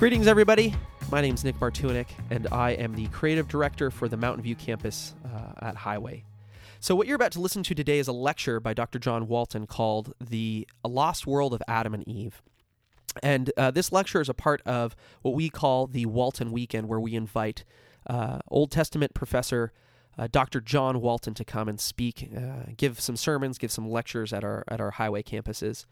Greetings, everybody. My name is Nick Martunik, and I am the creative director for the Mountain View campus uh, at Highway. So, what you're about to listen to today is a lecture by Dr. John Walton called The Lost World of Adam and Eve. And uh, this lecture is a part of what we call the Walton Weekend, where we invite uh, Old Testament professor uh, Dr. John Walton to come and speak, uh, give some sermons, give some lectures at our at our highway campuses.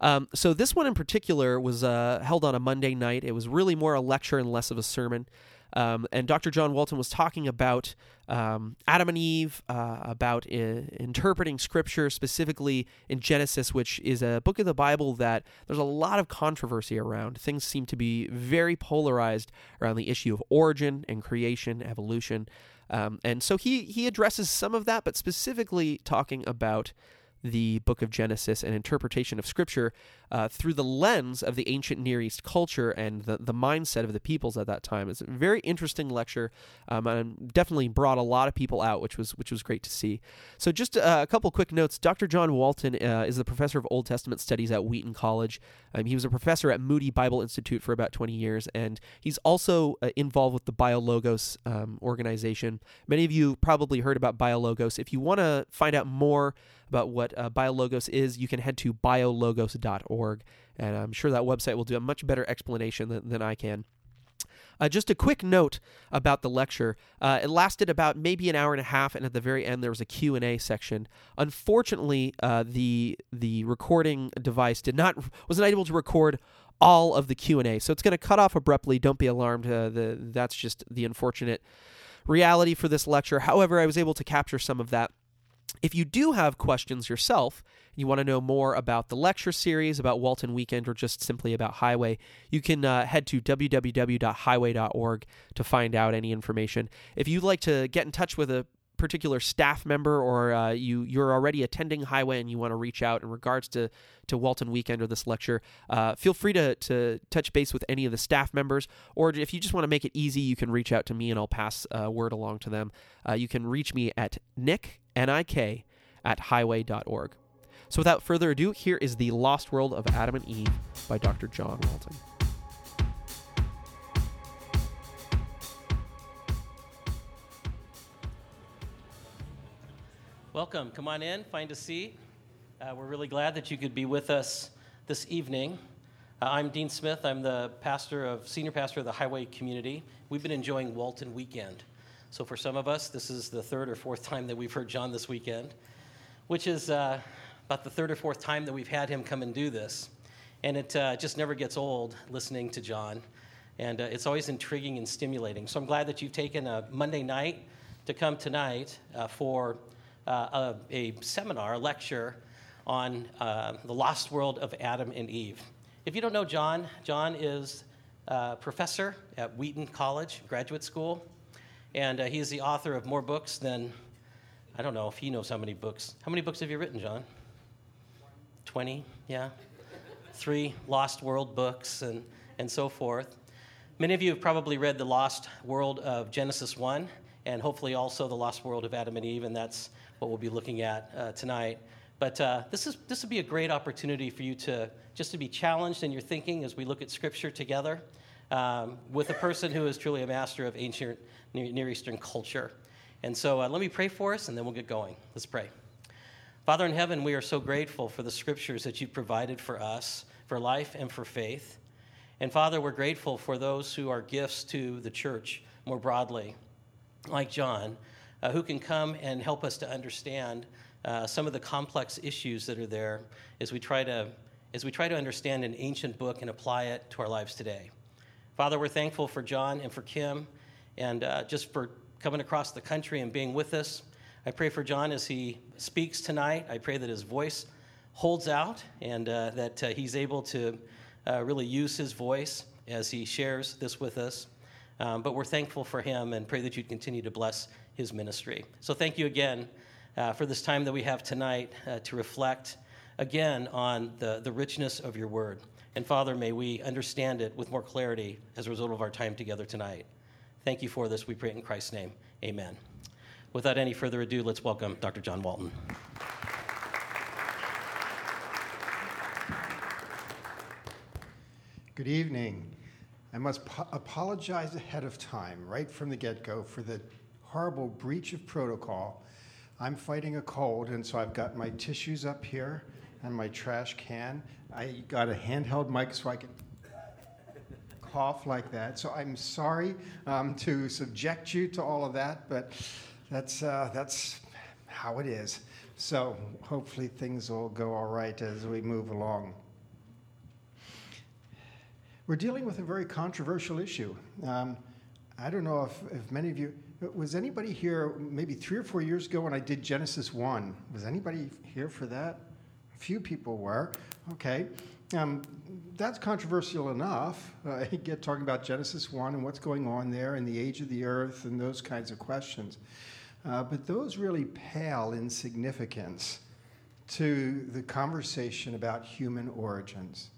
Um, so this one in particular was uh, held on a Monday night. It was really more a lecture and less of a sermon. Um, and Dr. John Walton was talking about um, Adam and Eve, uh, about I- interpreting Scripture, specifically in Genesis, which is a book of the Bible that there's a lot of controversy around. Things seem to be very polarized around the issue of origin and creation, evolution. Um, and so he he addresses some of that, but specifically talking about the book of Genesis and interpretation of Scripture uh, through the lens of the ancient Near East culture and the, the mindset of the peoples at that time. It's a very interesting lecture, um, and definitely brought a lot of people out, which was which was great to see. So, just uh, a couple quick notes. Dr. John Walton uh, is the professor of Old Testament studies at Wheaton College. Um, he was a professor at Moody Bible Institute for about 20 years, and he's also uh, involved with the BioLogos um, organization. Many of you probably heard about BioLogos. If you want to find out more about what uh, BioLogos is, you can head to biologos.org, and I'm sure that website will do a much better explanation than, than I can. Uh, just a quick note about the lecture. Uh, it lasted about maybe an hour and a half, and at the very end there was a Q&A section. Unfortunately, uh, the the recording device did not was not able to record all of the Q&A, so it's going to cut off abruptly. Don't be alarmed. Uh, the, that's just the unfortunate reality for this lecture. However, I was able to capture some of that. If you do have questions yourself, you want to know more about the lecture series, about Walton Weekend, or just simply about Highway, you can uh, head to www.highway.org to find out any information. If you'd like to get in touch with a particular staff member or uh, you you're already attending highway and you want to reach out in regards to to Walton Weekend or this lecture, uh, feel free to to touch base with any of the staff members. Or if you just want to make it easy, you can reach out to me and I'll pass uh, word along to them. Uh, you can reach me at nick n i k at highway.org. So without further ado, here is the Lost World of Adam and Eve by Dr. John Walton. Welcome. Come on in, find a seat. Uh, we're really glad that you could be with us this evening. Uh, I'm Dean Smith. I'm the pastor of senior pastor of the Highway community. We've been enjoying Walton Weekend. So for some of us, this is the third or fourth time that we've heard John this weekend, which is uh, about the third or fourth time that we've had him come and do this. And it uh, just never gets old listening to John. And uh, it's always intriguing and stimulating. So I'm glad that you've taken a Monday night to come tonight uh, for uh, a, a, seminar, a lecture on uh, the lost world of Adam and Eve. If you don't know John, John is a professor at Wheaton College Graduate School, and uh, he is the author of more books than, I don't know if he knows how many books. How many books have you written, John? 20, yeah. Three Lost World books and, and so forth. Many of you have probably read The Lost World of Genesis 1, and hopefully also The Lost World of Adam and Eve, and that's what we'll be looking at uh, tonight. But uh, this is this would be a great opportunity for you to just to be challenged in your thinking as we look at Scripture together um, with a person who is truly a master of ancient Near Eastern culture. And so uh, let me pray for us, and then we'll get going. Let's pray. Father in heaven, we are so grateful for the Scriptures that you've provided for us, for life and for faith. And Father, we're grateful for those who are gifts to the church more broadly, like John uh, who can come and help us to understand uh, some of the complex issues that are there as we try to as we try to understand an ancient book and apply it to our lives today. Father, we're thankful for John and for Kim, and uh, just for coming across the country and being with us. I pray for John as he speaks tonight. I pray that his voice holds out and uh, that uh, he's able to uh, really use his voice as he shares this with us. Um, but we're thankful for him and pray that you'd continue to bless his ministry. So thank you again uh, for this time that we have tonight uh, to reflect again on the, the richness of your word. And Father, may we understand it with more clarity as a result of our time together tonight. Thank you for this. We pray in Christ's name. Amen. Without any further ado, let's welcome Dr. John Walton. Good evening. I must po- apologize ahead of time, right from the get go, for the horrible breach of protocol. I'm fighting a cold, and so I've got my tissues up here and my trash can. I got a handheld mic so I can cough like that. So I'm sorry um, to subject you to all of that, but that's, uh, that's how it is. So hopefully things will go all right as we move along. We're dealing with a very controversial issue. Um, I don't know if, if many of you, was anybody here maybe three or four years ago when I did Genesis 1? Was anybody here for that? A few people were. Okay. Um, that's controversial enough. Uh, get talking about Genesis 1 and what's going on there and the age of the earth and those kinds of questions. Uh, but those really pale in significance to the conversation about human origins.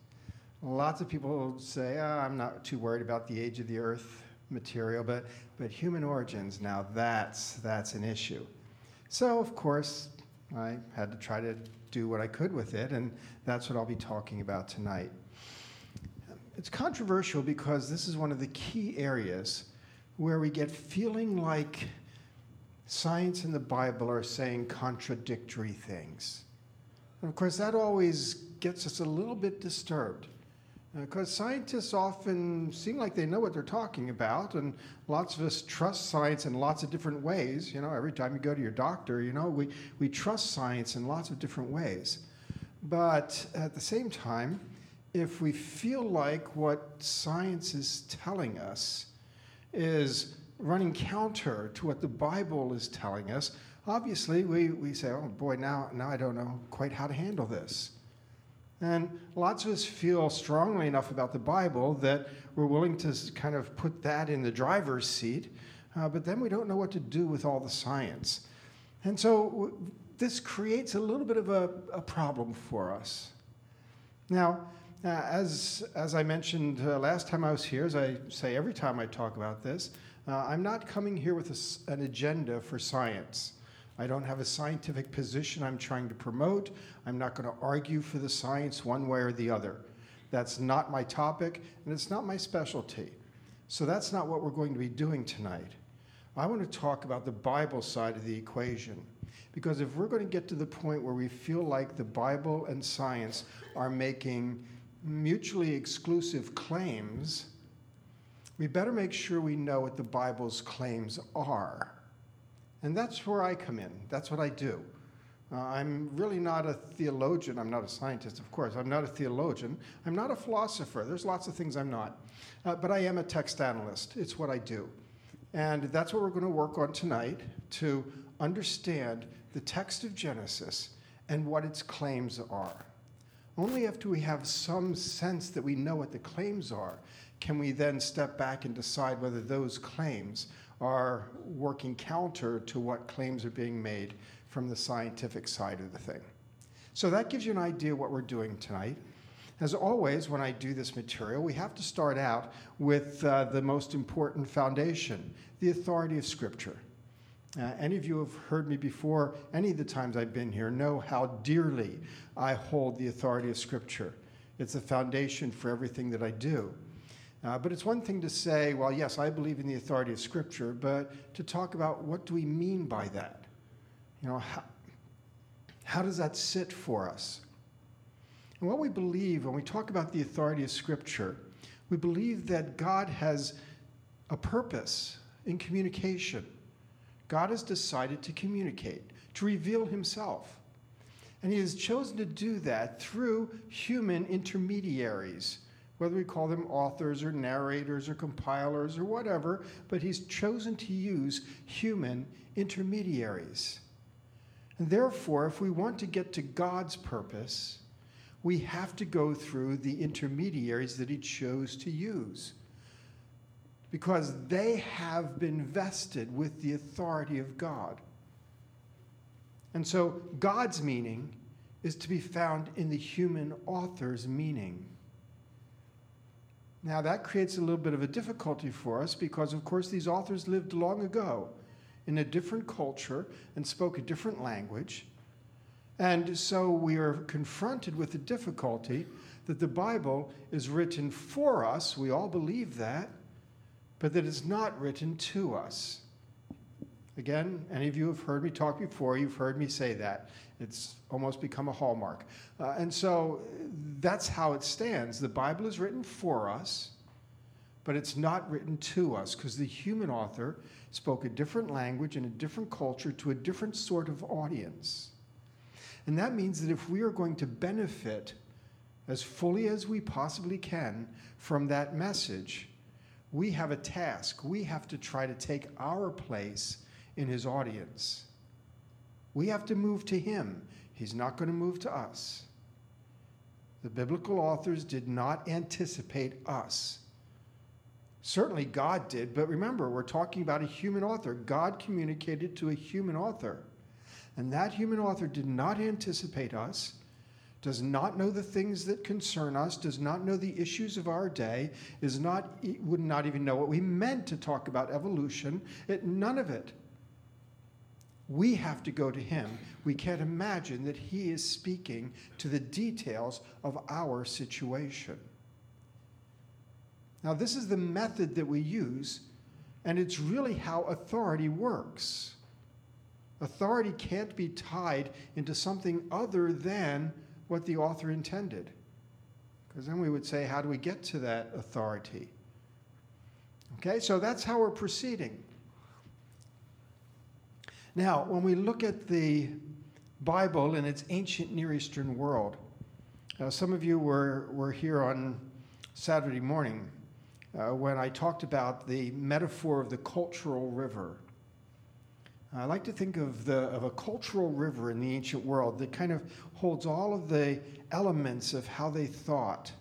Lots of people say, oh, I'm not too worried about the age of the earth material, but, but human origins, now that's, that's an issue. So, of course, I had to try to do what I could with it, and that's what I'll be talking about tonight. It's controversial because this is one of the key areas where we get feeling like science and the Bible are saying contradictory things. And of course, that always gets us a little bit disturbed because uh, scientists often seem like they know what they're talking about, and lots of us trust science in lots of different ways. You know, every time you go to your doctor, you know, we, we trust science in lots of different ways. But at the same time, if we feel like what science is telling us is running counter to what the Bible is telling us, obviously we, we say, oh boy, now, now I don't know quite how to handle this. And lots of us feel strongly enough about the Bible that we're willing to kind of put that in the driver's seat, uh, but then we don't know what to do with all the science. And so w- this creates a little bit of a, a problem for us. Now, uh, as, as I mentioned uh, last time I was here, as I say every time I talk about this, uh, I'm not coming here with a, an agenda for science. I don't have a scientific position I'm trying to promote. I'm not going to argue for the science one way or the other. That's not my topic, and it's not my specialty. So that's not what we're going to be doing tonight. I want to talk about the Bible side of the equation. Because if we're going to get to the point where we feel like the Bible and science are making mutually exclusive claims, we better make sure we know what the Bible's claims are. And that's where I come in. That's what I do. Uh, I'm really not a theologian. I'm not a scientist, of course. I'm not a theologian. I'm not a philosopher. There's lots of things I'm not. Uh, but I am a text analyst. It's what I do. And that's what we're going to work on tonight to understand the text of Genesis and what its claims are. Only after we have some sense that we know what the claims are can we then step back and decide whether those claims are working counter to what claims are being made from the scientific side of the thing. So that gives you an idea what we're doing tonight. As always, when I do this material, we have to start out with uh, the most important foundation the authority of Scripture. Uh, any of you who have heard me before, any of the times I've been here, know how dearly I hold the authority of Scripture. It's the foundation for everything that I do. Uh, but it's one thing to say, well, yes, I believe in the authority of Scripture, but to talk about what do we mean by that? You know, how, how does that sit for us? And what we believe when we talk about the authority of Scripture, we believe that God has a purpose in communication. God has decided to communicate, to reveal Himself. And He has chosen to do that through human intermediaries whether we call them authors or narrators or compilers or whatever, but he's chosen to use human intermediaries. And therefore, if we want to get to God's purpose, we have to go through the intermediaries that he chose to use. Because they have been vested with the authority of God. And so God's meaning is to be found in the human author's meaning. Now, that creates a little bit of a difficulty for us because, of course, these authors lived long ago in a different culture and spoke a different language. And so we are confronted with the difficulty that the Bible is written for us. We all believe that, but that it's not written to us. Again, any of you have heard me talk before, you've heard me say that. It's almost become a hallmark. Uh, and so that's how it stands. The Bible is written for us, but it's not written to us because the human author spoke a different language and a different culture to a different sort of audience. And that means that if we are going to benefit as fully as we possibly can from that message, we have a task. We have to try to take our place in his audience. We have to move to him. He's not going to move to us. The biblical authors did not anticipate us. Certainly God did, but remember, we're talking about a human author. God communicated to a human author. And that human author did not anticipate us, does not know the things that concern us, does not know the issues of our day, is not, would not even know what we meant to talk about evolution, it, none of it. We have to go to him. We can't imagine that he is speaking to the details of our situation. Now, this is the method that we use, and it's really how authority works. Authority can't be tied into something other than what the author intended. Because then we would say, how do we get to that authority? Okay, so that's how we're proceeding. Now, when we look at the Bible in its ancient Near Eastern world, uh, some of you were, were here on Saturday morning uh, when I talked about the metaphor of the cultural river. I like to think of, the, of a cultural river in the ancient world that kind of holds all of the elements of how they thought.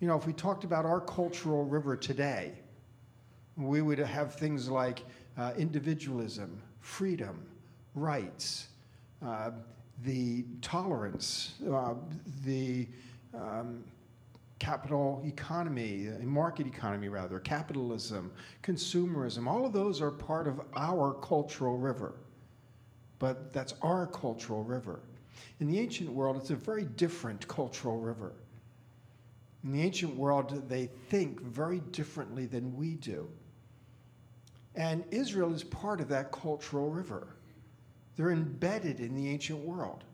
You know, if we talked about our cultural river today, we would have things like uh, individualism, freedom, rights, uh, the tolerance, uh, the um, capital economy, market economy rather, capitalism, consumerism, all of those are part of our cultural river. But that's our cultural river. In the ancient world, it's a very different cultural river. In the ancient world, they think very differently than we do. And Israel is part of that cultural river. They're embedded in the ancient world.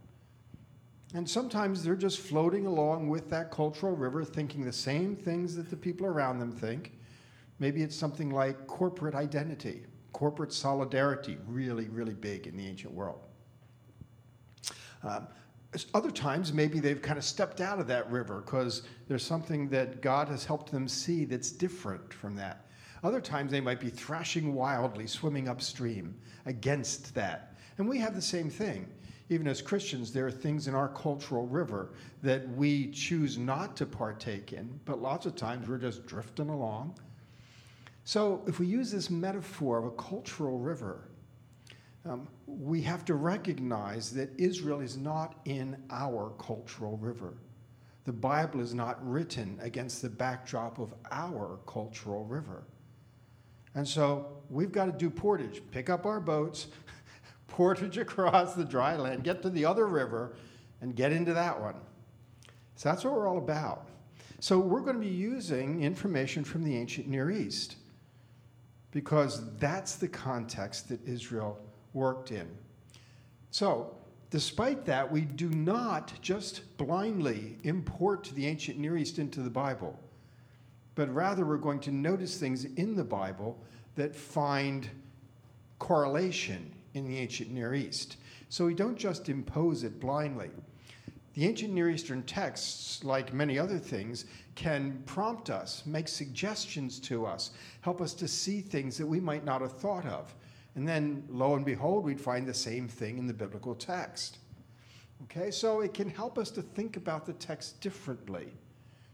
And sometimes they're just floating along with that cultural river, thinking the same things that the people around them think. Maybe it's something like corporate identity, corporate solidarity, really, really big in the ancient world. Um, other times, maybe they've kind of stepped out of that river because there's something that God has helped them see that's different from that. Other times, they might be thrashing wildly, swimming upstream against that. And we have the same thing even as Christians, there are things in our cultural river that we choose not to partake in, but lots of times we're just drifting along. So, if we use this metaphor of a cultural river, um, we have to recognize that Israel is not in our cultural river. The Bible is not written against the backdrop of our cultural river. And so we've got to do portage, pick up our boats, portage across the dry land, get to the other river, and get into that one. So that's what we're all about. So we're going to be using information from the ancient Near East because that's the context that Israel worked in. So, despite that, we do not just blindly import the ancient Near East into the Bible, but rather we're going to notice things in the Bible that find correlation in the ancient Near East. So we don't just impose it blindly. The ancient Near Eastern texts, like many other things, can prompt us, make suggestions to us, help us to see things that we might not have thought of. And then, lo and behold, we'd find the same thing in the biblical text. Okay, so it can help us to think about the text differently.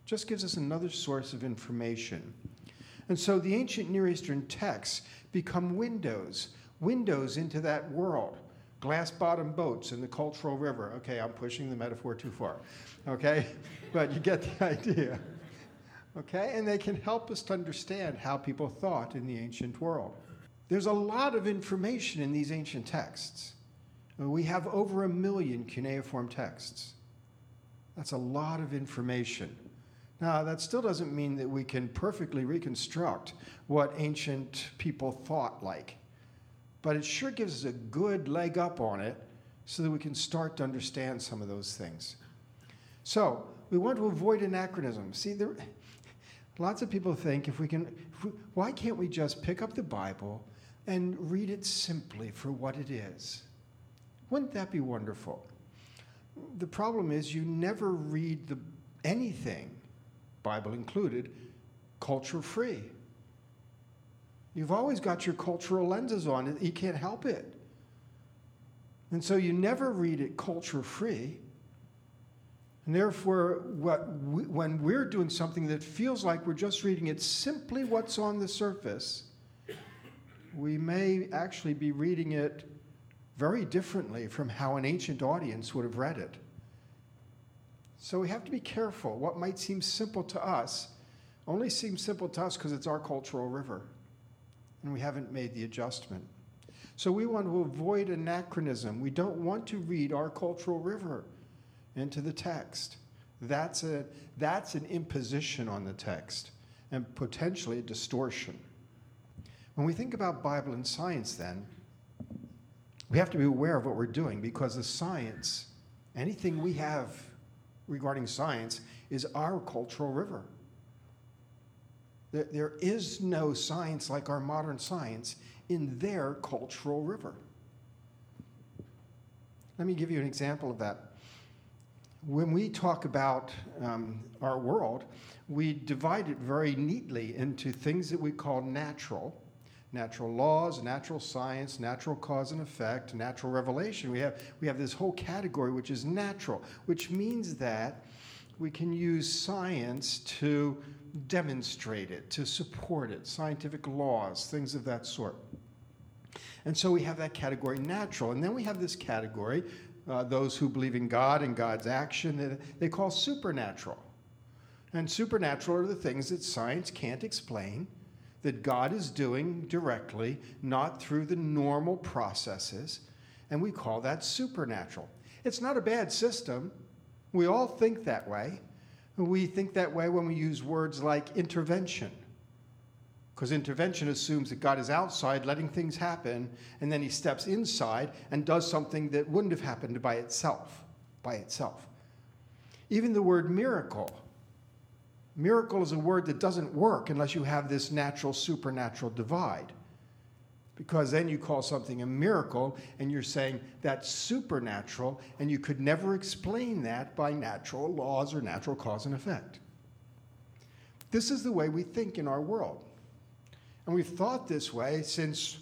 Just gives us another source of information. And so the ancient Near Eastern texts become windows windows into that world. Glass bottom boats in the cultural river. Okay, I'm pushing the metaphor too far. Okay, but you get the idea. Okay, and they can help us to understand how people thought in the ancient world. There's a lot of information in these ancient texts. Uh, we have over a million cuneiform texts. That's a lot of information. Now, that still doesn't mean that we can perfectly reconstruct what ancient people thought like, but it sure gives us a good leg up on it so that we can start to understand some of those things. So, we want to avoid anachronism. See, there, lots of people think if we can, if we, why can't we just pick up the Bible and read it simply for what it is? Wouldn't that be wonderful? The problem is you never read the, anything Bible included, culture free. You've always got your cultural lenses on. You can't help it. And so you never read it culture free. And therefore, we, when we're doing something that feels like we're just reading it simply what's on the surface, we may actually be reading it very differently from how an ancient audience would have read it. So we have to be careful. What might seem simple to us only seems simple to us because it's our cultural river, and we haven't made the adjustment. So we want to avoid anachronism. We don't want to read our cultural river into the text. That's, a, that's an imposition on the text and potentially a distortion. When we think about Bible and science, then, we have to be aware of what we're doing because the science, anything we have regarding science is our cultural river. There, is no science like our modern science in their cultural river. Let me give you an example of that. When we talk about um, our world, we divide it very neatly into things that we call natural natural laws, natural science, natural cause and effect, natural revelation. We have, we have this whole category which is natural, which means that we can use science to demonstrate it, to support it, scientific laws, things of that sort. And so we have that category natural. And then we have this category, uh, those who believe in God and God's action, that they call supernatural. And supernatural are the things that science can't explain that God is doing directly, not through the normal processes, and we call that supernatural. It's not a bad system. We all think that way. We think that way when we use words like intervention. Because intervention assumes that God is outside letting things happen, and then he steps inside and does something that wouldn't have happened by itself. By itself. Even the word miracle Miracle is a word that doesn't work unless you have this natural supernatural divide. Because then you call something a miracle and you're saying that's supernatural, and you could never explain that by natural laws or natural cause and effect. This is the way we think in our world. And we've thought this way since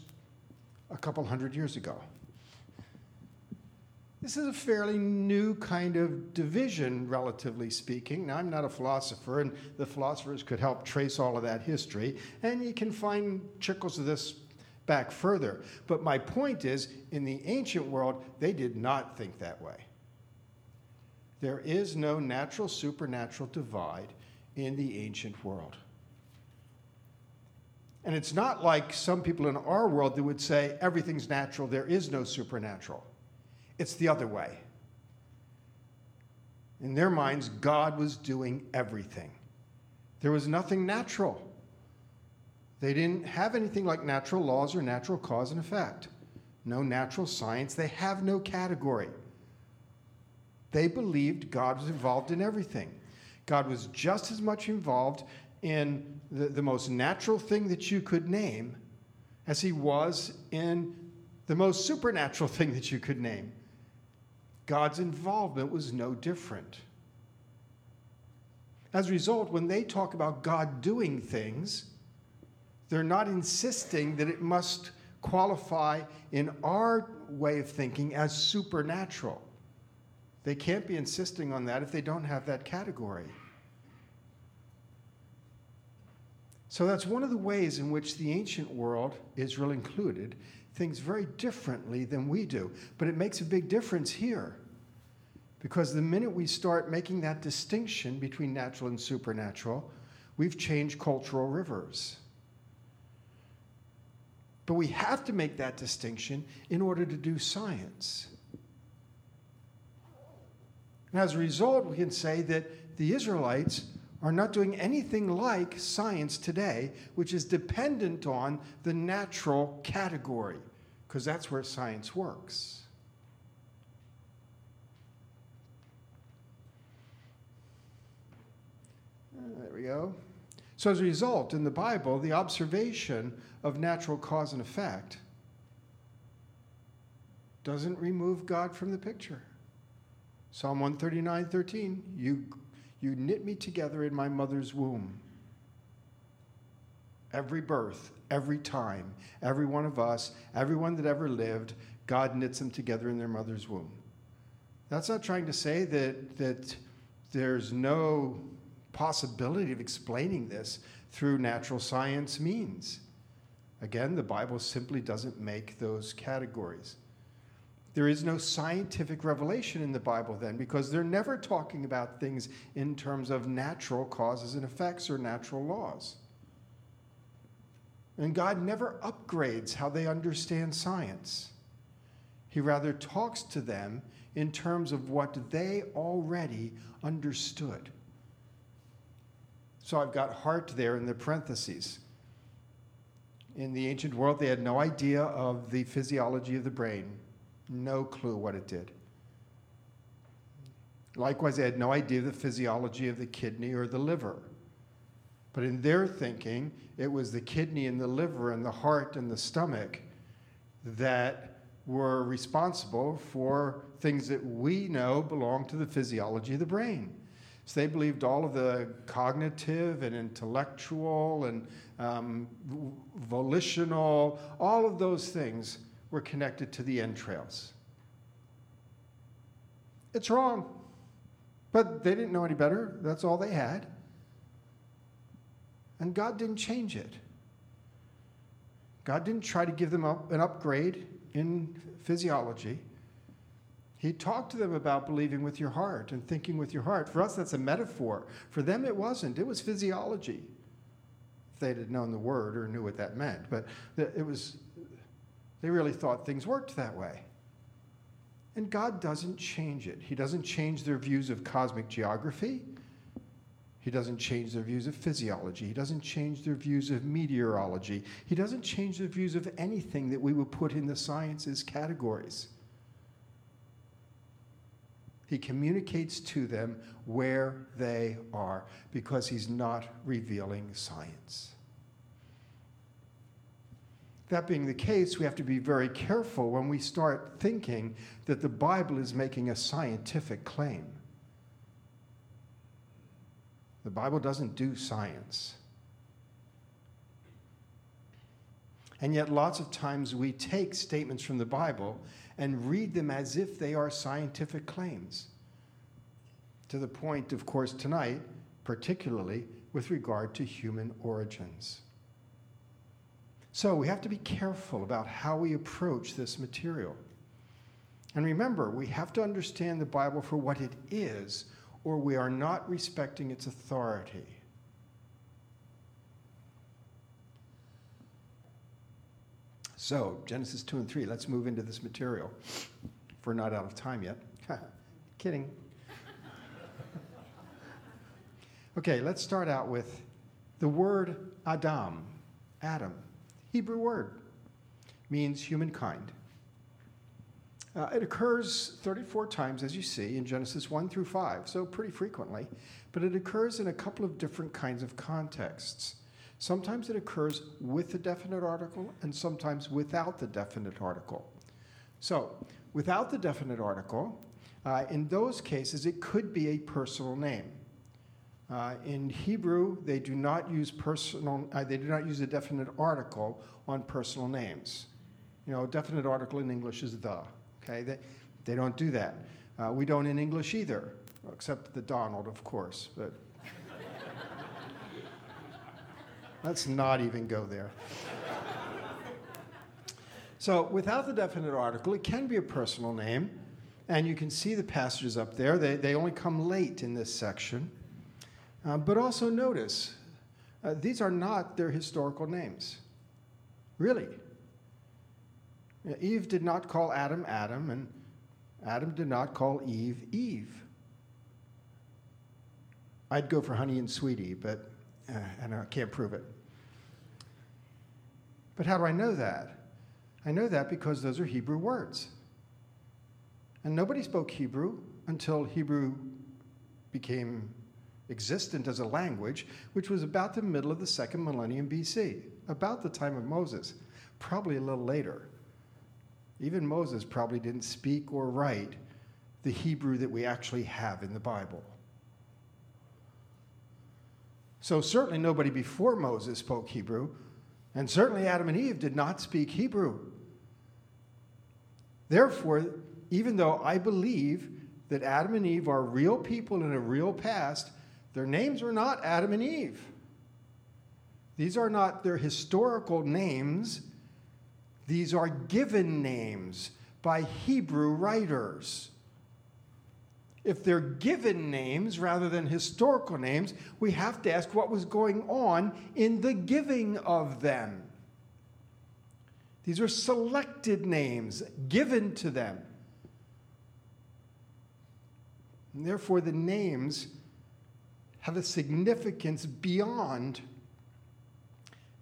a couple hundred years ago. This is a fairly new kind of division, relatively speaking. Now, I'm not a philosopher, and the philosophers could help trace all of that history, and you can find trickles of this back further. But my point is, in the ancient world, they did not think that way. There is no natural supernatural divide in the ancient world. And it's not like some people in our world that would say everything's natural, there is no supernatural. It's the other way. In their minds, God was doing everything. There was nothing natural. They didn't have anything like natural laws or natural cause and effect. No natural science. They have no category. They believed God was involved in everything. God was just as much involved in the, the most natural thing that you could name as he was in the most supernatural thing that you could name. God's involvement was no different. As a result, when they talk about God doing things, they're not insisting that it must qualify in our way of thinking as supernatural. They can't be insisting on that if they don't have that category. So that's one of the ways in which the ancient world, Israel included, things very differently than we do. But it makes a big difference here. Because the minute we start making that distinction between natural and supernatural, we've changed cultural rivers. But we have to make that distinction in order to do science. And as a result, we can say that the Israelites are not doing anything like science today, which is dependent on the natural category, because that's where science works. Uh, there we go. So, as a result, in the Bible, the observation of natural cause and effect doesn't remove God from the picture. Psalm 139 13, you, you knit me together in my mother's womb. Every birth, every time, every one of us, everyone that ever lived, God knits them together in their mother's womb. That's not trying to say that, that there's no possibility of explaining this through natural science means. Again, the Bible simply doesn't make those categories. There is no scientific revelation in the Bible then because they're never talking about things in terms of natural causes and effects or natural laws. And God never upgrades how they understand science. He rather talks to them in terms of what they already understood. So I've got heart there in the parentheses. In the ancient world, they had no idea of the physiology of the brain, no clue what it did. Likewise, they had no idea of the physiology of the kidney or the liver. But in their thinking, it was the kidney and the liver and the heart and the stomach that were responsible for things that we know belong to the physiology of the brain. So they believed all of the cognitive and intellectual and um, volitional, all of those things were connected to the entrails. It's wrong. But they didn't know any better. That's all they had. And God didn't change it. God didn't try to give them an upgrade in physiology. He talked to them about believing with your heart and thinking with your heart. For us, that's a metaphor. For them, it wasn't. It was physiology. If they'd have known the word or knew what that meant. But it was, they really thought things worked that way. And God doesn't change it. He doesn't change their views of cosmic geography. He doesn't change their views of physiology. He doesn't change their views of meteorology. He doesn't change their views of anything that we would put in the sciences categories. He communicates to them where they are because he's not revealing science. That being the case, we have to be very careful when we start thinking that the Bible is making a scientific claim. The Bible doesn't do science. And yet, lots of times we take statements from the Bible and read them as if they are scientific claims. To the point, of course, tonight, particularly with regard to human origins. So we have to be careful about how we approach this material. And remember, we have to understand the Bible for what it is, or we are not respecting its authority. So, Genesis 2 and 3, let's move into this material. If we're not out of time yet. Kidding. okay, let's start out with the word Adam, Adam, Hebrew word, means humankind. Uh, it occurs 34 times, as you see, in Genesis 1 through 5, so pretty frequently, but it occurs in a couple of different kinds of contexts. Sometimes it occurs with the definite article and sometimes without the definite article. So, without the definite article, uh, in those cases, it could be a personal name. Uh, in Hebrew, they do not use personal. Uh, they do not use a definite article on personal names. You know, definite article in English is the. Okay, they, they don't do that. Uh, we don't in English either, except the Donald, of course. But Let's not even go there. so, without the definite article, it can be a personal name, and you can see the passages up there. They, they only come late in this section. Uh, but also notice, uh, these are not their historical names. Really. Eve did not call Adam Adam, and Adam did not call Eve Eve. I'd go for honey and sweetie, but uh, and I can't prove it. But how do I know that? I know that because those are Hebrew words. And nobody spoke Hebrew until Hebrew became existent as a language, which was about the middle of the second millennium BC, about the time of Moses, probably a little later. Even Moses probably didn't speak or write the Hebrew that we actually have in the Bible. So, certainly nobody before Moses spoke Hebrew, and certainly Adam and Eve did not speak Hebrew. Therefore, even though I believe that Adam and Eve are real people in a real past, their names are not Adam and Eve. These are not their historical names, these are given names by Hebrew writers. If they're given names rather than historical names, we have to ask what was going on in the giving of them. These are selected names given to them. And therefore, the names have a significance beyond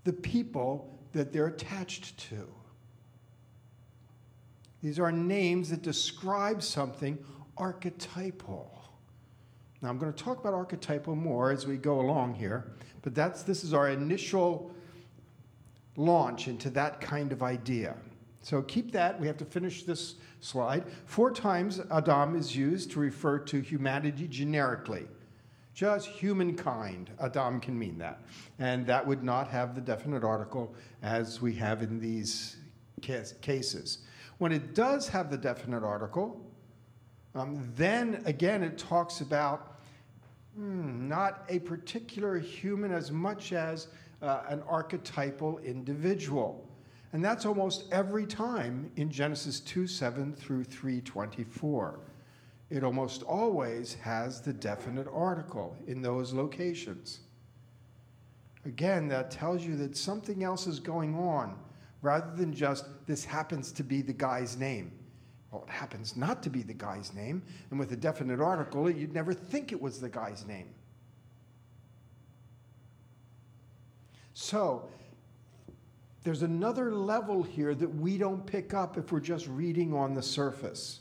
the people that they're attached to. These are names that describe something archetypal. Now, I'm going to talk about archetypal more as we go along here, but that's, this is our initial launch into that kind of idea. So keep that. We have to finish this slide. Four times Adam is used to refer to humanity generically. Just humankind. Adam can mean that. And that would not have the definite article as we have in these cases. When it does have the definite article, um, then again it talks about hmm, not a particular human as much as uh, an archetypal individual. And that's almost every time in Genesis 2 7 through 324. It almost always has the definite article in those locations. Again, that tells you that something else is going on rather than just this happens to be the guy's name. Well, it happens not to be the guy's name, and with a definite article, you'd never think it was the guy's name. So, there's another level here that we don't pick up if we're just reading on the surface.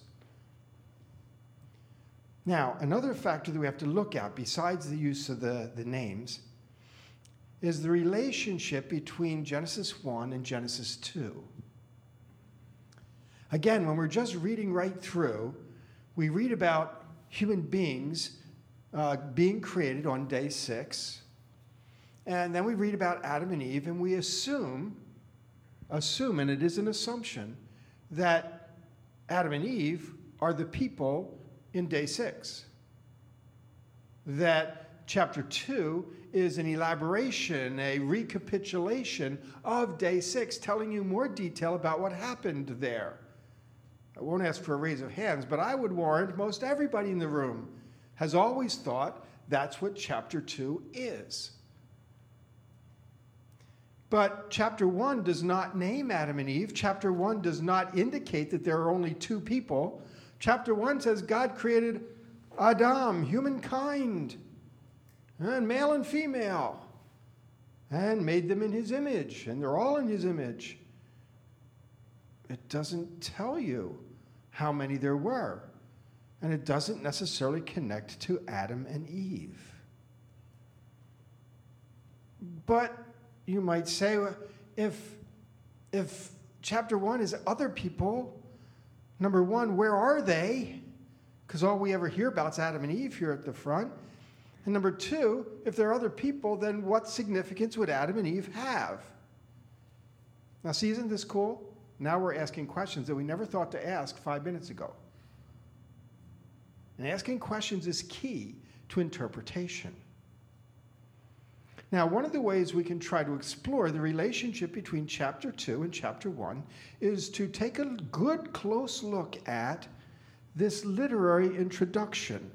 Now, another factor that we have to look at, besides the use of the, the names, is the relationship between Genesis 1 and Genesis 2. Again, when we're just reading right through, we read about human beings uh, being created on day six and then we read about Adam and Eve, and we assume, assume, and it is an assumption, that Adam and Eve are the people in day six. That chapter two is an elaboration, a recapitulation of day six, telling you more detail about what happened there. I won't ask for a raise of hands, but I would warrant most everybody in the room has always thought that's what chapter two is. But chapter 1 does not name Adam and Eve. Chapter 1 does not indicate that there are only two people. Chapter 1 says God created Adam, humankind, and male and female, and made them in his image, and they're all in his image. It doesn't tell you how many there were, and it doesn't necessarily connect to Adam and Eve. But you might say, if, if chapter one is other people, number one, where are they? Because all we ever hear about is Adam and Eve here at the front. And number two, if there are other people, then what significance would Adam and Eve have? Now, see, isn't this cool? Now we're asking questions that we never thought to ask five minutes ago. And asking questions is key to interpretation. Now, one of the ways we can try to explore the relationship between chapter 2 and chapter 1 is to take a good, close look at this literary introduction.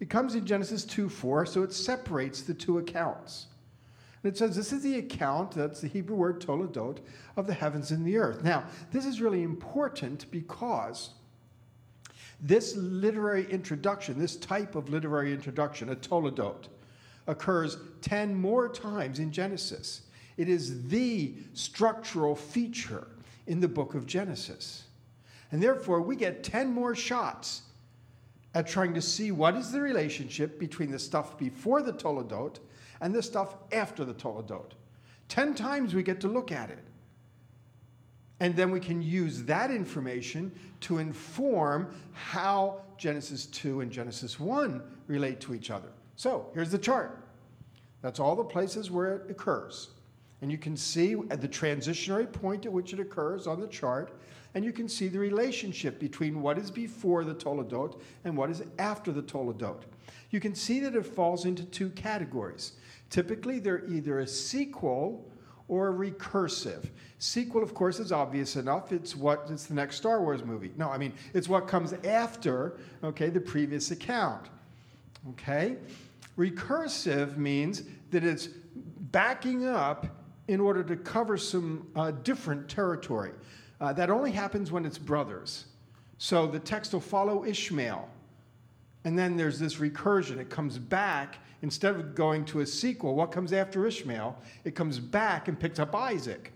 It comes in Genesis 2 4, so it separates the two accounts. And it says this is the account, that's the Hebrew word toledot, of the heavens and the earth. Now, this is really important because This literary introduction, this type of literary introduction, a toledot, occurs 10 more times in Genesis. It is the structural feature in the book of Genesis. And therefore, we get 10 more shots at trying to see what is the relationship between the stuff before the Toledot and the stuff after the Toledot. 10 times we get to look at it. And then we can use that information to inform how Genesis 2 and Genesis 1 relate to each other. So here's the chart. That's all the places where it occurs. And you can see at the transitionary point at which it occurs on the chart, and you can see the relationship between what is before the Toledot and what is after the Toledot. You can see that it falls into two categories. Typically, they're either a sequel or a recursive. Sequel, of course, is obvious enough. It's what it's the next Star Wars movie. No, I mean it's what comes after, okay, the previous account. Okay? Recursive means that it's backing up in order to cover some uh, different territory. Uh, that only happens when it's brothers. So the text will follow Ishmael. And then there's this recursion. It comes back, instead of going to a sequel, what comes after Ishmael? It comes back and picks up Isaac.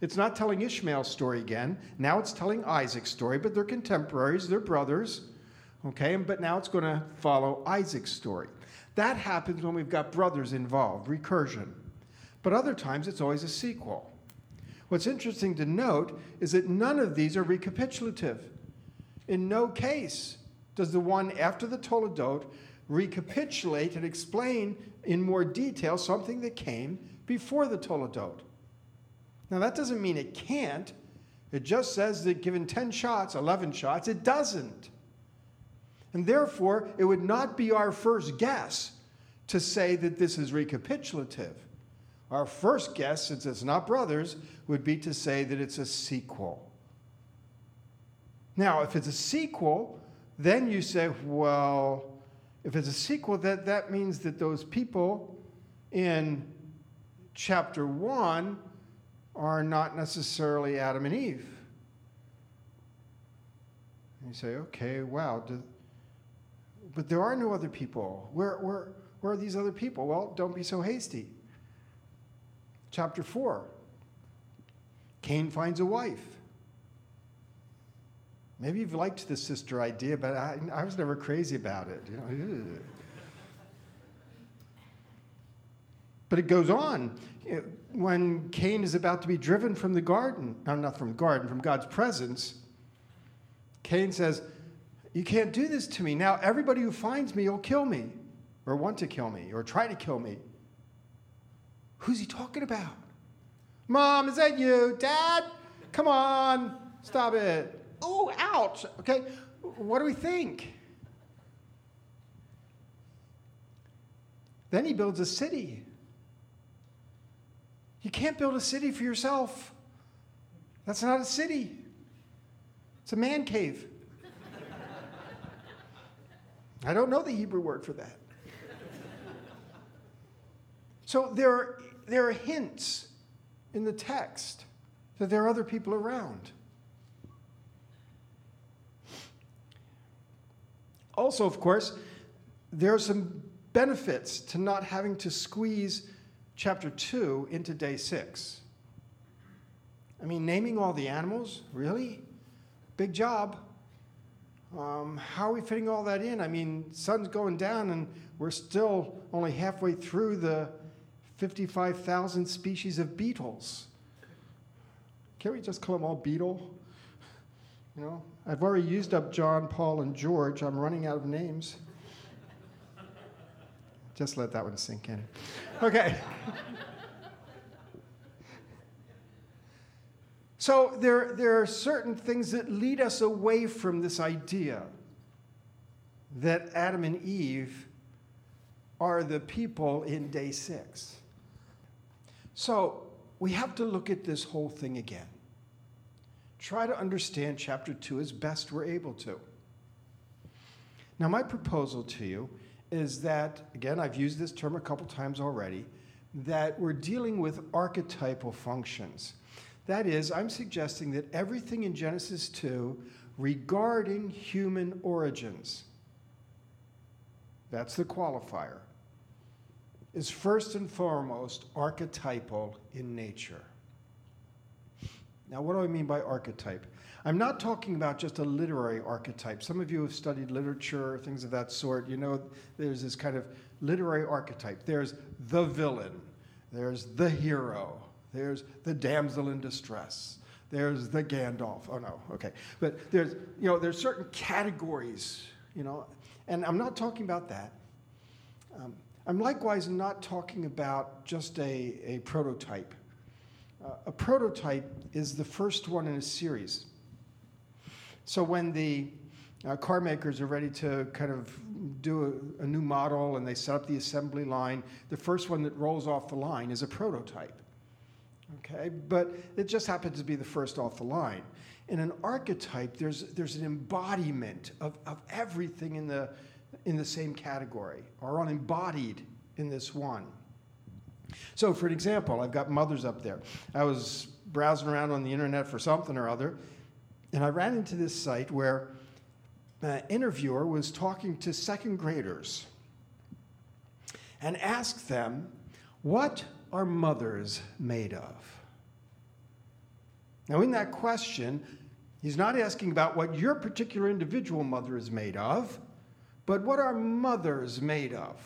It's not telling Ishmael's story again. Now it's telling Isaac's story, but they're contemporaries, they're brothers. Okay, but now it's going to follow Isaac's story. That happens when we've got brothers involved, recursion. But other times it's always a sequel. What's interesting to note is that none of these are recapitulative. In no case does the one after the Toledot recapitulate and explain in more detail something that came before the Toledot. Now, that doesn't mean it can't. It just says that given 10 shots, 11 shots, it doesn't. And therefore, it would not be our first guess to say that this is recapitulative. Our first guess, since it's not brothers, would be to say that it's a sequel. Now, if it's a sequel, then you say, well, if it's a sequel, that, that means that those people in chapter 1 are not necessarily Adam and Eve. And you say, okay, wow. Do, but there are no other people. Where, where, where are these other people? Well, don't be so hasty chapter 4. Cain finds a wife. Maybe you've liked the sister idea, but I, I was never crazy about it. You know? but it goes on. When Cain is about to be driven from the garden, no, not from the garden, from God's presence, Cain says, You can't do this to me. Now, everybody who finds me will kill me, or want to kill me, or try to kill me. Who's he talking about? Mom, is that you? Dad? Come on, stop it. Oh, ouch. Okay, what do we think? Then he builds a city. You can't build a city for yourself. That's not a city, it's a man cave. I don't know the Hebrew word for that. So there are there are hints in the text that there are other people around. Also, of course, there are some benefits to not having to squeeze chapter 2 into day 6. I mean, naming all the animals, really? Big job. Um, how are we fitting all that in? I mean, sun's going down and we're still only halfway through the 55,000 species of beetles. Can't we just call them all beetle? You know, I've already used up John, Paul, and George. I'm running out of names. Just let that one sink in. Okay. so there, there are certain things that lead us away from this idea that Adam and Eve are the people in day six. So we have to look at this whole thing again. Try to understand chapter 2 as best we're able to. Now, my proposal to you is that, again, I've used this term a couple times already, that we're dealing with archetypal functions. That is, I'm suggesting that everything in Genesis 2 regarding human origins. That's the qualifier. Is first and foremost archetypal in nature. Now, what do I mean by archetype? I'm not talking about just a literary archetype. Some of you have studied literature, things of that sort. You know, there's this kind of literary archetype. There's the villain, there's the hero, there's the damsel in distress, there's the Gandalf. Oh no, okay. But there's, you know, there's certain categories, you know, and I'm not talking about that. Um, I'm likewise not talking about just a, a prototype. Uh, a prototype is the first one in a series. So when the uh, car makers are ready to kind of do a, a, new model and they set up the assembly line, the first one that rolls off the line is a prototype. Okay, but it just happens to be the first off the line. In an archetype, there's, there's an embodiment of, of everything in the, in the same category or unembodied in this one. So, for an example, I've got mothers up there. I was browsing around on the internet for something or other, and I ran into this site where an interviewer was talking to second graders and asked them, What are mothers made of? Now, in that question, he's not asking about what your particular individual mother is made of, but what are mothers made of?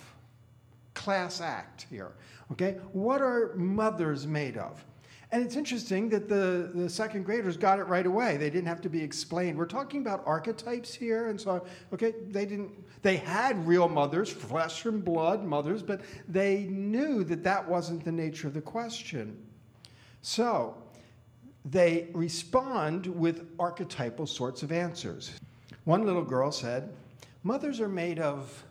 Class act here. Okay? What are mothers made of? And it's interesting that the, the second graders got it right away. They didn't have to be explained. We're talking about archetypes here, and so okay, they didn't. They had real mothers, flesh and blood mothers, but they knew that that wasn't the nature of the question. So they respond with archetypal sorts of answers. One little girl said, "Mothers are made of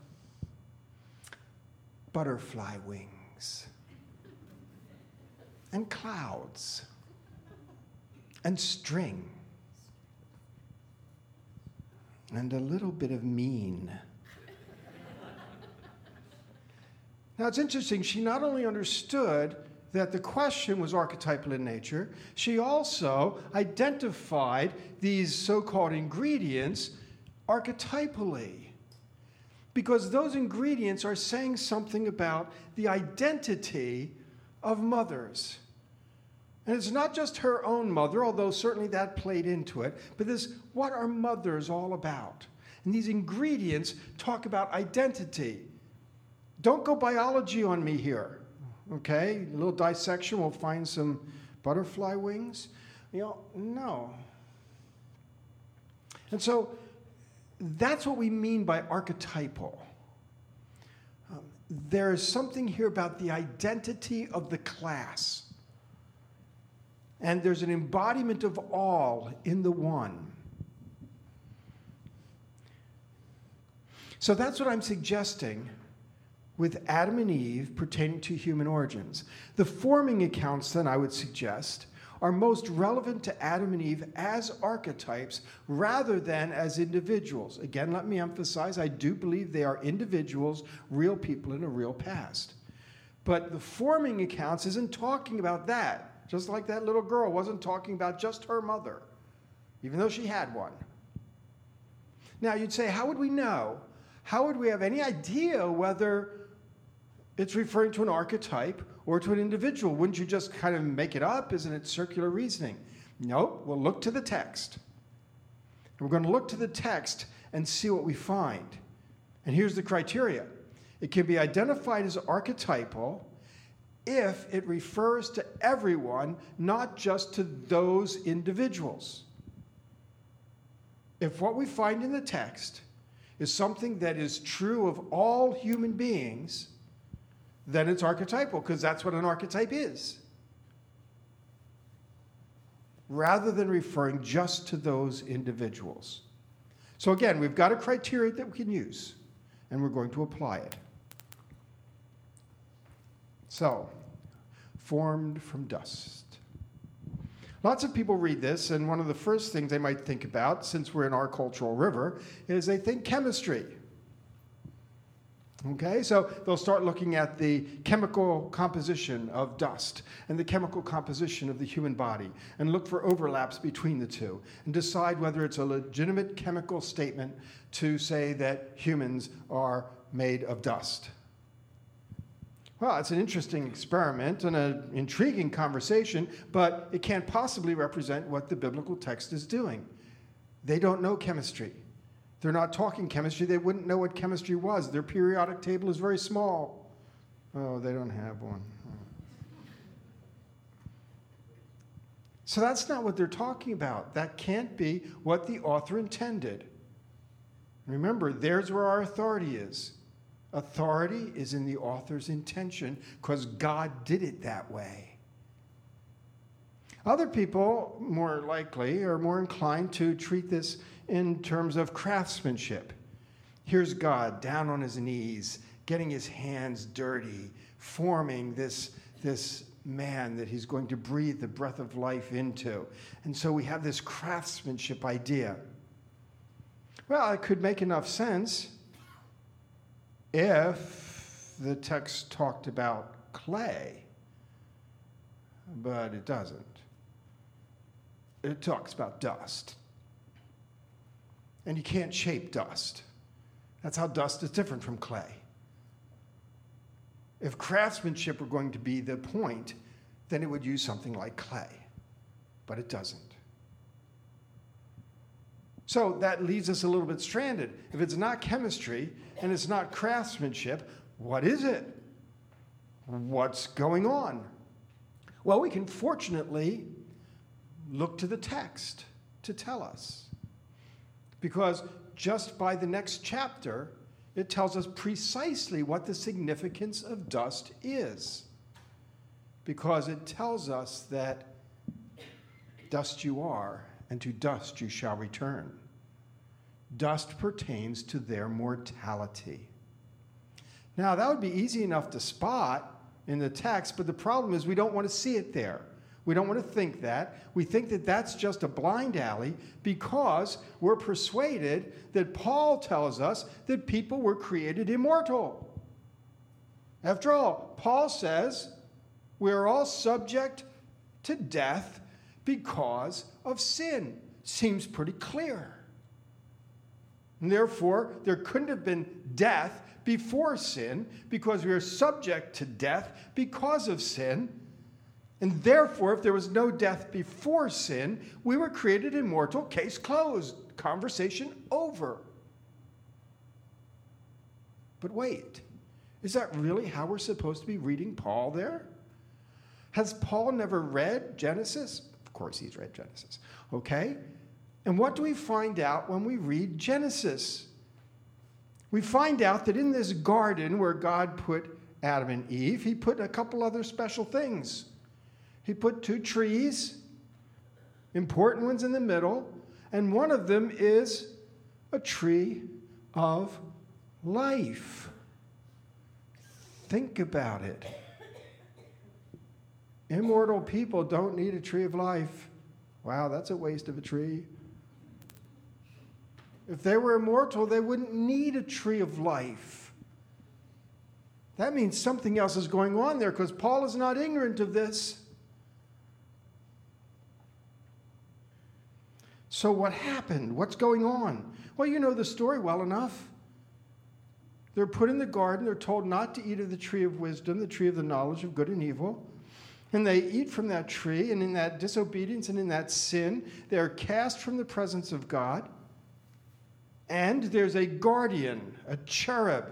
butterfly wings." and clouds and string and a little bit of mean. now it's interesting, she not only understood that the question was archetypal in nature, she also identified these so called ingredients archetypally. Because those ingredients are saying something about the identity of mothers. And it's not just her own mother, although certainly that played into it, but this what are mothers all about? And these ingredients talk about identity. Don't go biology on me here. Okay? A little dissection, we'll find some butterfly wings. You know, no. And so that's what we mean by archetypal. Um, there is something here about the identity of the class and there's an embodiment of all in the one. So that's what I'm suggesting with Adam and Eve pertaining to human origins. The forming accounts, then, I would suggest, are most relevant to Adam and Eve as archetypes rather than as individuals. Again, let me emphasize I do believe they are individuals, real people in a real past. But the forming accounts isn't talking about that. Just like that little girl wasn't talking about just her mother, even though she had one. Now, you'd say, how would we know? How would we have any idea whether it's referring to an archetype or to an individual? Wouldn't you just kind of make it up? Isn't it circular reasoning? Nope, we'll look to the text. We're going to look to the text and see what we find. And here's the criteria it can be identified as archetypal if it refers to everyone, not just to those individuals. If what we find in the text is something that is true of all human beings, then it's archetypal, because that's what an archetype is. Rather than referring just to those individuals. So, again, we've got a criteria that we can use, and we're going to apply it. So, formed from dust. Lots of people read this, and one of the first things they might think about, since we're in our cultural river, is they think chemistry. Okay, so they'll start looking at the chemical composition of dust and the chemical composition of the human body and look for overlaps between the two and decide whether it's a legitimate chemical statement to say that humans are made of dust. Well, it's an interesting experiment and an intriguing conversation, but it can't possibly represent what the biblical text is doing. They don't know chemistry. They're not talking chemistry. They wouldn't know what chemistry was. Their periodic table is very small. Oh, they don't have one. So that's not what they're talking about. That can't be what the author intended. Remember, there's where our authority is. Authority is in the author's intention because God did it that way. Other people, more likely, are more inclined to treat this in terms of craftsmanship. Here's God down on his knees, getting his hands dirty, forming this, this man that he's going to breathe the breath of life into. And so we have this craftsmanship idea. Well, it could make enough sense if the text talked about clay, but it doesn't. It talks about dust and you can't shape dust. That's how dust is different from clay. If craftsmanship were going to be the point, then it would use something like clay, but it doesn't. So that leaves us a little bit stranded. If it's not chemistry and it's not craftsmanship, what is it? What's going on? Well, we can fortunately look to the text to tell us. Because just by the next chapter, it tells us precisely what the significance of dust is. Because it tells us that dust you are, and to dust you shall return. Dust pertains to their mortality. Now, that would be easy enough to spot in the text, but the problem is we don't want to see it there. We don't want to think that. We think that that's just a blind alley because we're persuaded that Paul tells us that people were created immortal. After all, Paul says we're all subject to death because of sin. Seems pretty clear. And therefore, there couldn't have been death before sin because we are subject to death because of sin. And therefore, if there was no death before sin, we were created immortal, case closed, conversation over. But wait, is that really how we're supposed to be reading Paul there? Has Paul never read Genesis? Of course, he's read Genesis. Okay? And what do we find out when we read Genesis? We find out that in this garden where God put Adam and Eve, he put a couple other special things. He put two trees, important ones in the middle, and one of them is a tree of life. Think about it. Immortal people don't need a tree of life. Wow, that's a waste of a tree. If they were immortal, they wouldn't need a tree of life. That means something else is going on there because Paul is not ignorant of this. So, what happened? What's going on? Well, you know the story well enough. They're put in the garden, they're told not to eat of the tree of wisdom, the tree of the knowledge of good and evil. And they eat from that tree, and in that disobedience and in that sin, they are cast from the presence of God. And there's a guardian, a cherub.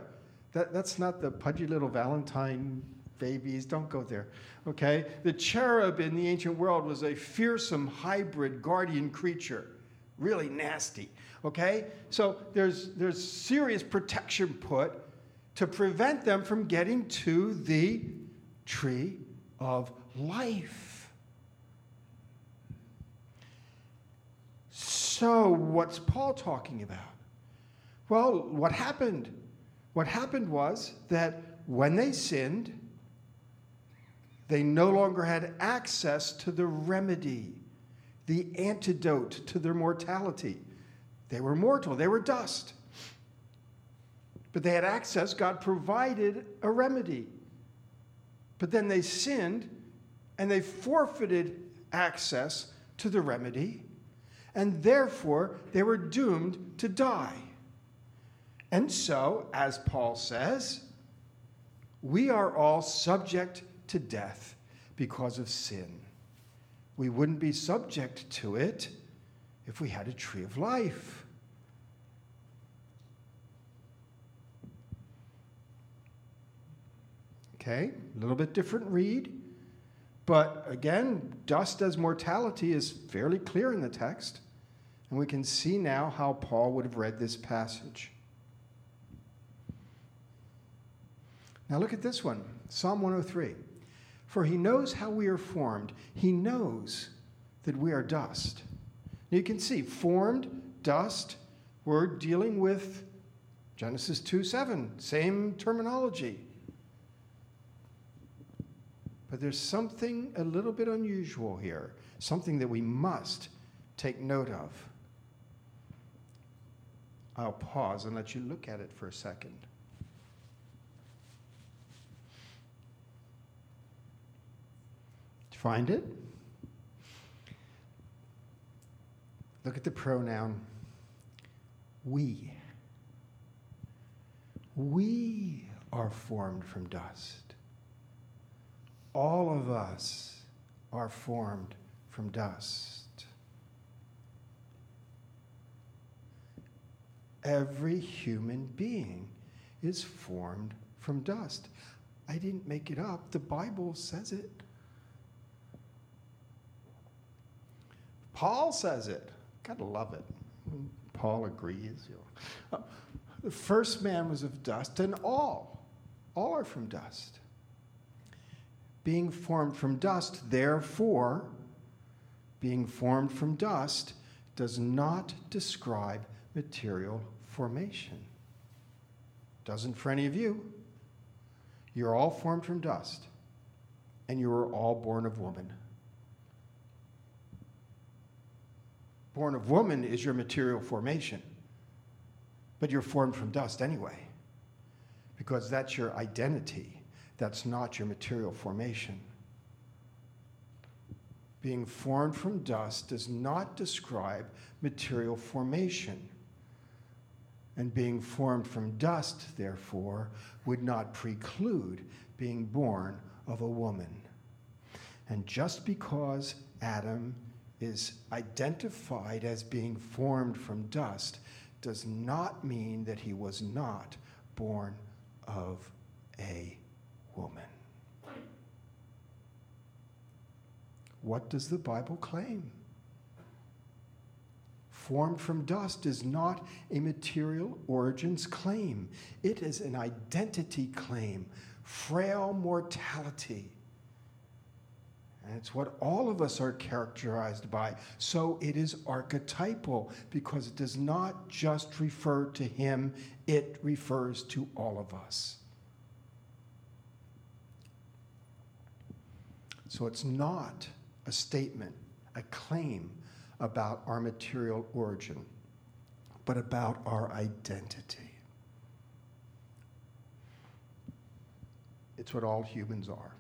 That, that's not the pudgy little Valentine babies. Don't go there. Okay? The cherub in the ancient world was a fearsome hybrid guardian creature really nasty. Okay? So there's, there's serious protection put to prevent them from getting to the tree of life. So, what's Paul talking about? Well, what happened? What happened was that when they sinned, they no longer had access to the remedy the antidote to their mortality. They were mortal, they were dust. But they had access, God provided a remedy. But then they sinned and they forfeited access to the remedy, and therefore they were doomed to die. And so, as Paul says, we are all subject to death because of sin. We wouldn't be subject to it if we had a tree of life. Okay, a little bit different read. But again, dust as mortality is fairly clear in the text. And we can see now how Paul would have read this passage. Now look at this one Psalm 103. For he knows how we are formed, he knows that we are dust. Now you can see, formed, dust, we're dealing with Genesis 2 7, same terminology. But there's something a little bit unusual here, something that we must take note of. I'll pause and let you look at it for a second. Find it? Look at the pronoun we. We are formed from dust. All of us are formed from dust. Every human being is formed from dust. I didn't make it up, the Bible says it. Paul says it. Gotta love it. Paul agrees. You know. Uh, the first man was of dust, and all, all are from dust being formed from dust, therefore, being formed from dust does not describe material formation. Doesn't for any of you. You're all formed from dust, and you are all born of woman. Born of woman is your material formation, but you're formed from dust anyway, because that's your identity that's not your material formation. Being formed from dust does not describe material formation. And being formed from dust, therefore, would not preclude being born of a woman. And just because Adam is identified as being formed from dust does not mean that he was not born of a woman. What does the Bible claim? Formed from dust is not a material origins claim, it is an identity claim, frail mortality. And it's what all of us are characterized by. So it is archetypal because it does not just refer to him, it refers to all of us. So it's not a statement, a claim about our material origin, but about our identity. It's what all humans are,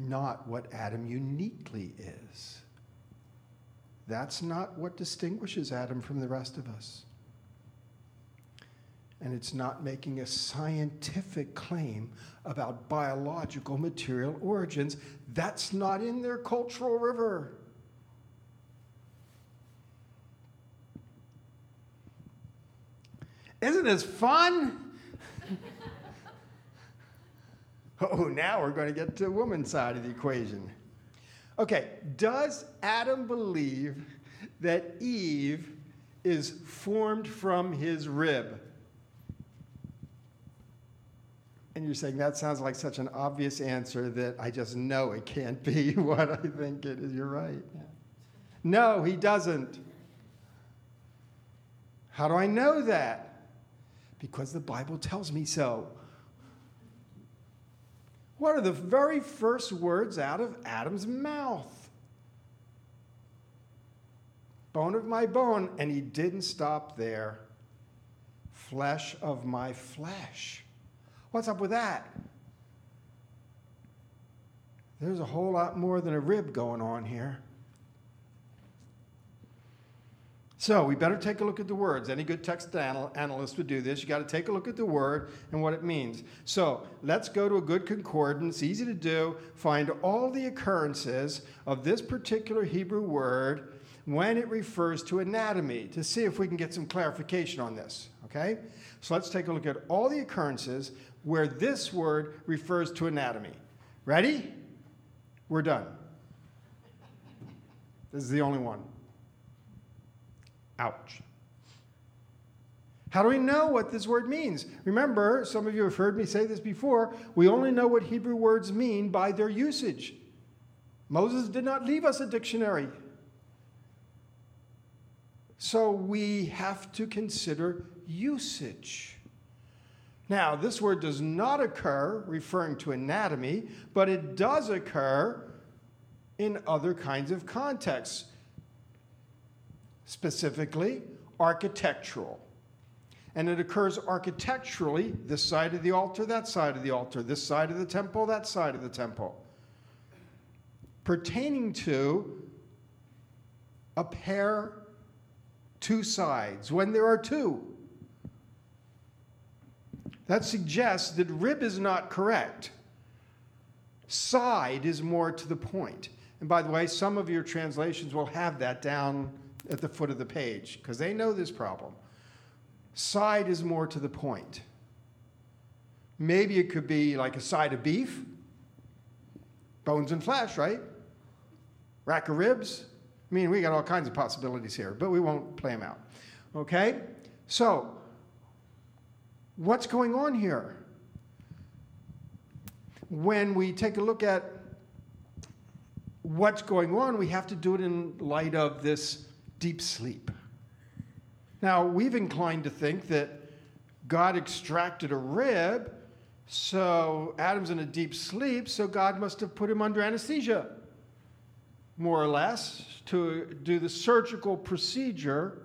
not what Adam uniquely is. That's not what distinguishes Adam from the rest of us and it's not making a scientific claim about biological material origins. That's not in their cultural river. Isn't this fun? oh, now we're going to get to the woman's side of the equation. Okay, does Adam believe that Eve is formed from his rib? And you're saying that sounds like such an obvious answer that I just know it can't be what I think it is. You're right. No, he doesn't. How do I know that? Because the Bible tells me so. What are the very first words out of Adam's mouth? Bone of my bone. And he didn't stop there. flesh of my flesh. What's up with that? There's a whole lot more than a rib going on here. So we better take a look at the words. Any good text anal- analyst would do this. You got to take a look at the word and what it means. So let's go to a good concordance, easy to do. Find all the occurrences of this particular Hebrew word when it refers to anatomy to see if we can get some clarification on this. Okay? So let's take a look at all the occurrences where this word refers to anatomy. Ready? We're done. This is the only one. Ouch. How do we know what this word means? Remember, some of you have heard me say this before. We only know what Hebrew words mean by their usage. Moses did not leave us a dictionary. So we have to consider usage. Now, this word does not occur referring to anatomy, but it does occur in other kinds of contexts specifically architectural. And it occurs architecturally this side of the altar, that side of the altar, this side of the temple, that side of the temple. Pertaining to a pair, two sides, when there are two. That suggests that rib is not correct. Side is more to the point. And by the way, some of your translations will have that down at the foot of the page because they know this problem. Side is more to the point. Maybe it could be like a side of beef, bones and flesh, right? Rack of ribs. I mean, we got all kinds of possibilities here, but we won't play them out. Okay? So, what's going on here? When we take a look at what's going on, we have to do it in light of this deep sleep. Now, we've inclined to think that God extracted a rib, so Adam's in a deep sleep, so God must have put him under anesthesia, more or less, to do the surgical procedure.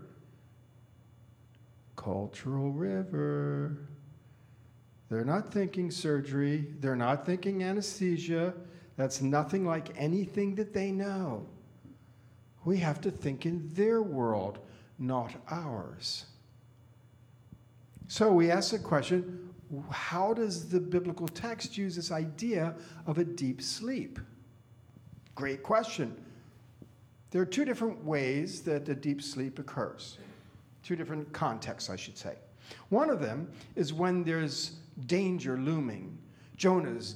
Cultural river. They're not thinking surgery, they're not thinking anesthesia. That's nothing like anything that they know. We have to think in their world, not ours. So we ask the question how does the biblical text use this idea of a deep sleep? Great question. There are two different ways that a deep sleep occurs, two different contexts, I should say. One of them is when there's danger looming. Jonah's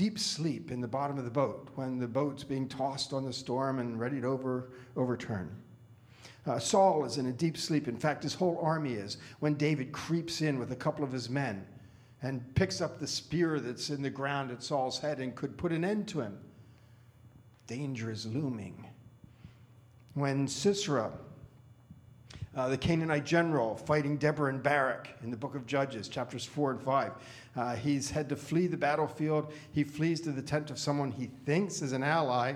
deep sleep in the bottom of the boat when the boat's being tossed on the storm and ready to over, overturn. Uh, Saul is in a deep sleep. In fact, his whole army is when David creeps in with a couple of his men and picks up the spear that's in the ground at Saul's head and could put an end to him. Danger is looming. When Sisera, uh, the Canaanite general fighting Deborah and Barak in the book of Judges, chapters 4 and 5. Uh, he's had to flee the battlefield. He flees to the tent of someone he thinks is an ally.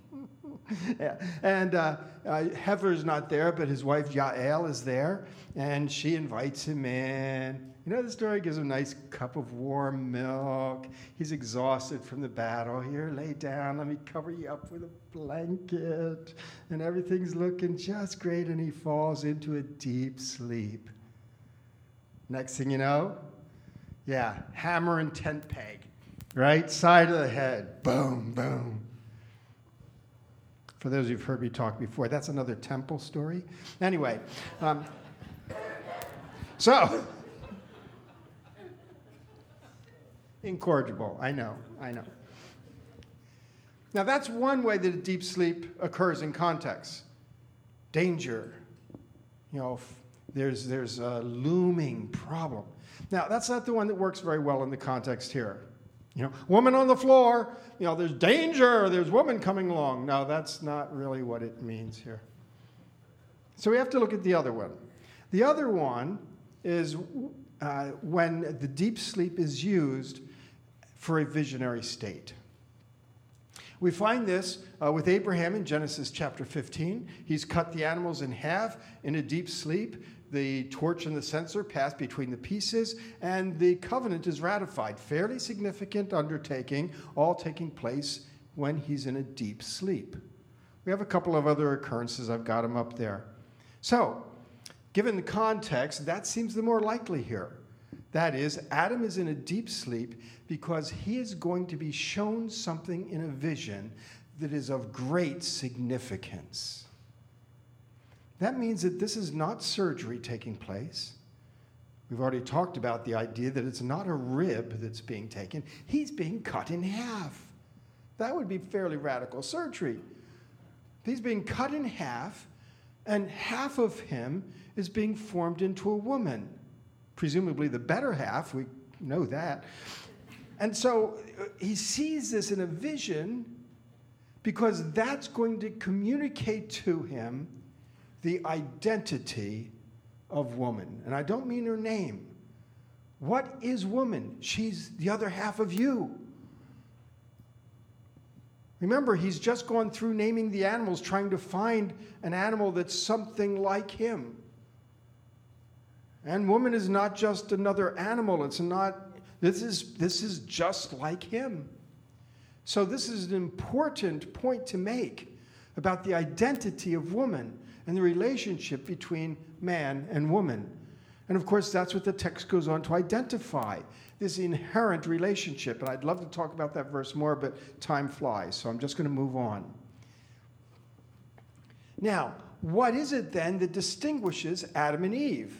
yeah. And uh, uh, Heber's not there, but his wife Jael is there, and she invites him in. You know the story gives him a nice cup of warm milk. He's exhausted from the battle. Here, lay down. Let me cover you up with a blanket. And everything's looking just great, and he falls into a deep sleep. Next thing you know, yeah, hammer and tent peg, right? Side of the head. Boom, boom. For those of you who've heard me talk before, that's another temple story. Anyway, um, so, incorrigible, I know, I know. Now, that's one way that a deep sleep occurs in context. Danger, you know, there's, there's a looming problem. Now, that's not the one that works very well in the context here. You know, woman on the floor, you know, there's danger, there's woman coming along. No, that's not really what it means here. So we have to look at the other one. The other one is uh, when the deep sleep is used for a visionary state. We find this uh, with Abraham in Genesis chapter 15. He's cut the animals in half in a deep sleep. The torch and the censer pass between the pieces, and the covenant is ratified. Fairly significant undertaking, all taking place when he's in a deep sleep. We have a couple of other occurrences. I've got them up there. So, given the context, that seems the more likely here. That is, Adam is in a deep sleep because he is going to be shown something in a vision that is of great significance. That means that this is not surgery taking place. We've already talked about the idea that it's not a rib that's being taken, he's being cut in half. That would be fairly radical surgery. He's being cut in half, and half of him is being formed into a woman. Presumably, the better half, we know that. And so uh, he sees this in a vision because that's going to communicate to him the identity of woman. And I don't mean her name. What is woman? She's the other half of you. Remember, he's just gone through naming the animals, trying to find an animal that's something like him. And woman is not just another animal, it's not, this is, this is just like him. So, this is an important point to make about the identity of woman and the relationship between man and woman. And of course, that's what the text goes on to identify this inherent relationship. And I'd love to talk about that verse more, but time flies, so I'm just going to move on. Now, what is it then that distinguishes Adam and Eve?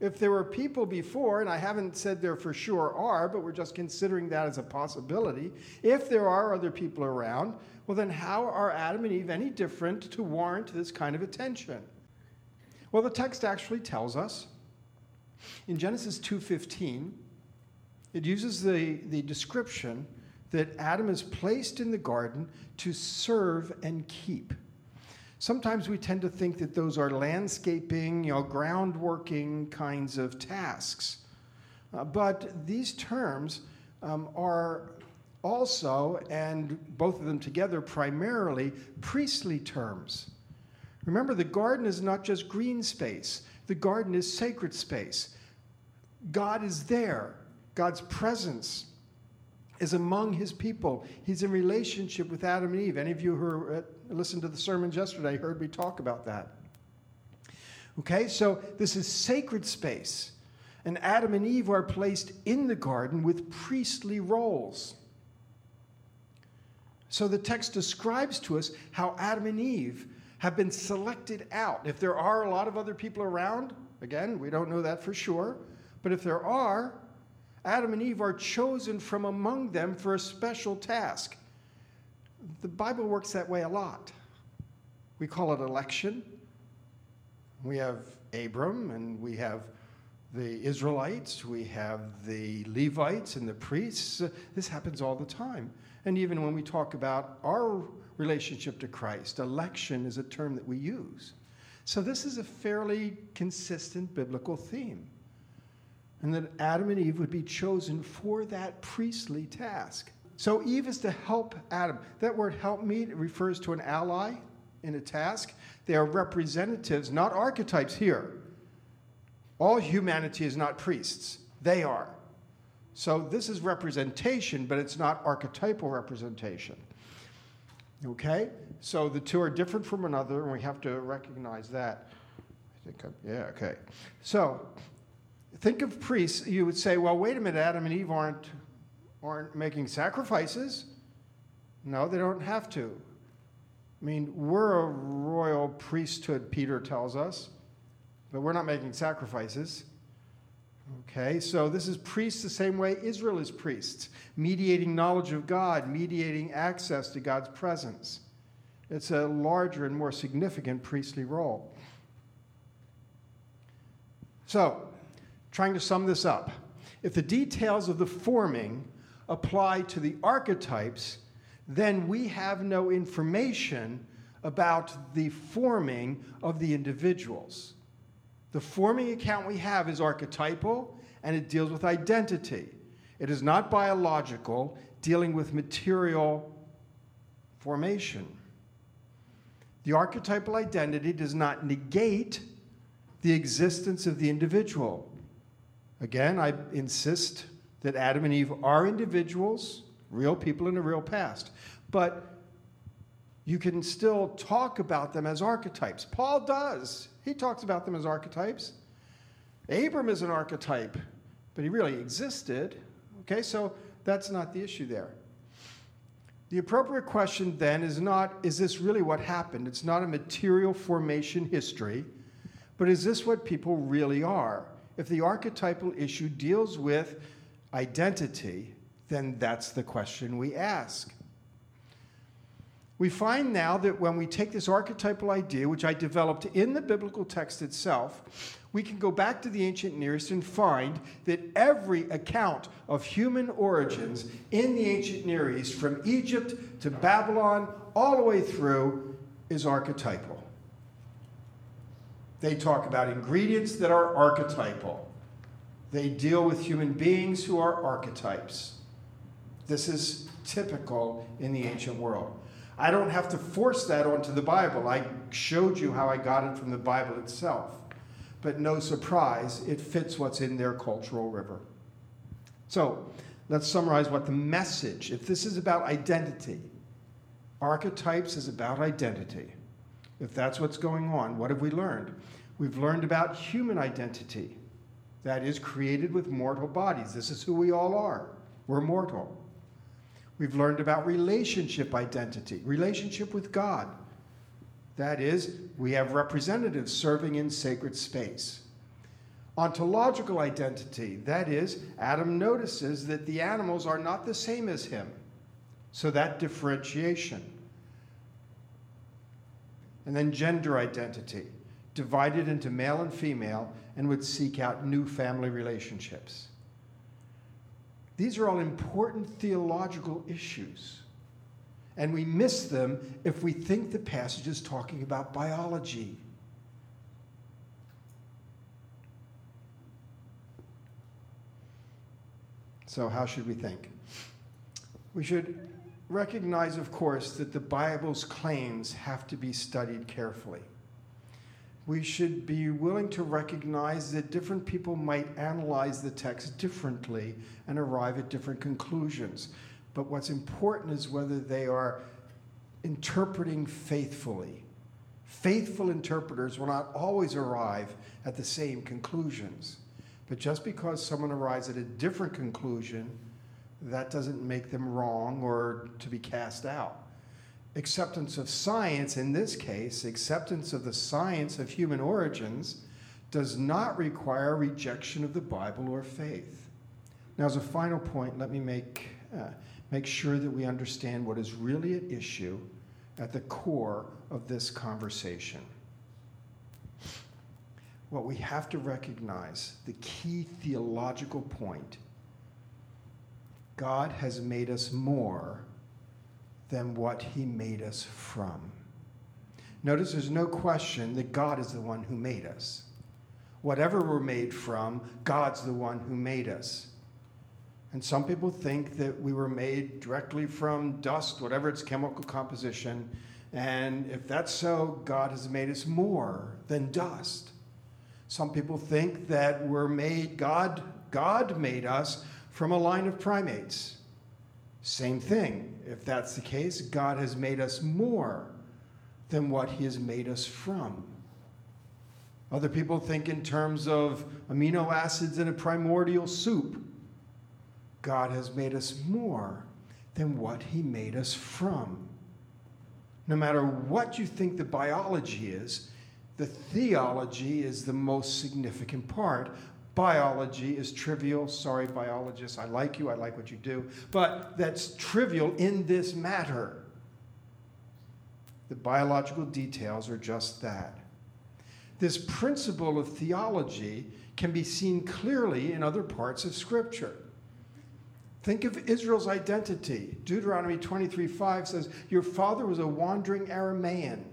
If there were people before, and I haven't said there for sure are, but we're just considering that as a possibility, if there are other people around, well, then how are Adam and Eve any different to warrant this kind of attention? Well, the text actually tells us in Genesis 2:15, it uses the, the description that Adam is placed in the garden to serve and keep. Sometimes we tend to think that those are landscaping, you know, groundworking kinds of tasks. Uh, but these terms um, are also, and both of them together primarily, priestly terms. Remember, the garden is not just green space, the garden is sacred space. God is there, God's presence is among his people. He's in relationship with Adam and Eve. Any of you who uh, listened to the sermons yesterday heard me talk about that. Okay, so this is sacred space. And Adam and Eve are placed in the garden with priestly roles. So the text describes to us how Adam and Eve have been selected out. If there are a lot of other people around, again, we don't know that for sure, but if there are, Adam and Eve are chosen from among them for a special task. The Bible works that way a lot. We call it election. We have Abram and we have the Israelites, we have the Levites and the priests. This happens all the time. And even when we talk about our relationship to Christ, election is a term that we use. So this is a fairly consistent biblical theme and that Adam and Eve would be chosen for that priestly task. So Eve is to help Adam. That word help me refers to an ally in a task. They are representatives, not archetypes here. All humanity is not priests, they are. So this is representation, but it's not archetypal representation. Okay? So the two are different from another, and we have to recognize that. I think, I'm, yeah, okay. So think of priests, you would say, well, wait a minute, Adam and Eve aren't, aren't making sacrifices. No, they don't have to. I mean, we're a royal priesthood, Peter tells us, but we're not making sacrifices. Okay, so this is priests the same way Israel is priests, mediating knowledge of God, mediating access to God's presence. It's a larger and more significant priestly role. So, trying to sum this up, if the details of the forming apply to the archetypes, then we have no information about the forming of the individuals. The forming account we have is archetypal and it deals with identity. It is not biological, dealing with material formation. The archetypal identity does not negate the existence of the individual. Again, I insist that Adam and Eve are individuals, real people in a real past. But you can still talk about them as archetypes. Paul does. He talks about them as archetypes. Abram is an archetype, but he really existed. Okay, so that's not the issue there. The appropriate question then is not, is this really what happened? It's not a material formation history, but is this what people really are? If the archetypal issue deals with identity, then that's the question we ask. We find now that when we take this archetypal idea, which I developed in the biblical text itself, we can go back to the ancient Near East and find that every account of human origins in the ancient Near East, from Egypt to Babylon, all the way through, is archetypal. They talk about ingredients that are archetypal. They deal with human beings who are archetypes. This is typical in the ancient world. I don't have to force that onto the Bible. I showed you how I got it from the Bible itself. But no surprise, it fits what's in their cultural river. So let's summarize what the message, if this is about identity, archetypes is about identity. If that's what's going on, what have we learned? We've learned about human identity. That is created with mortal bodies. This is who we all are. We're mortal. We've learned about relationship identity, relationship with God. That is, we have representatives serving in sacred space. Ontological identity, that is, Adam notices that the animals are not the same as him. So that differentiation. And then gender identity, divided into male and female, and would seek out new family relationships. These are all important theological issues. And we miss them if we think the passage is talking about biology. So, how should we think? We should recognize, of course, that the Bible's claims have to be studied carefully we should be willing to recognize that different people might analyze the text differently and arrive at different conclusions. But what's important is whether they are interpreting faithfully. Faithful interpreters will not always arrive at the same conclusions. But just because someone arrives at a different conclusion, that doesn't make them wrong or to be cast out acceptance of science, in this case, acceptance of the science of human origins, does not require rejection of the Bible or faith. Now, as a final point, let me make, uh, make sure that we understand what is really at issue at the core of this conversation. What we have to recognize, the key theological point God has made us more than what he made us from. Notice there's no question that God is the one who made us. Whatever we're made from, God's the one who made us. And some people think that we were made directly from dust, whatever its chemical composition. And if that's so, God has made us more than dust. Some people think that we're made, God, God made us from a line of primates. Same thing. If that's the case, God has made us more than what He has made us from. Other people think in terms of amino acids in a primordial soup. God has made us more than what He made us from. No matter what you think the biology is, the theology is the most significant part biology is trivial. Sorry, biologists, I like you, I like what you do, but that's trivial in this matter. The biological details are just that. This principle of theology can be seen clearly in other parts of Scripture. Think of Israel's identity. Deuteronomy 23 5 says, Your father was a wandering Aramaean.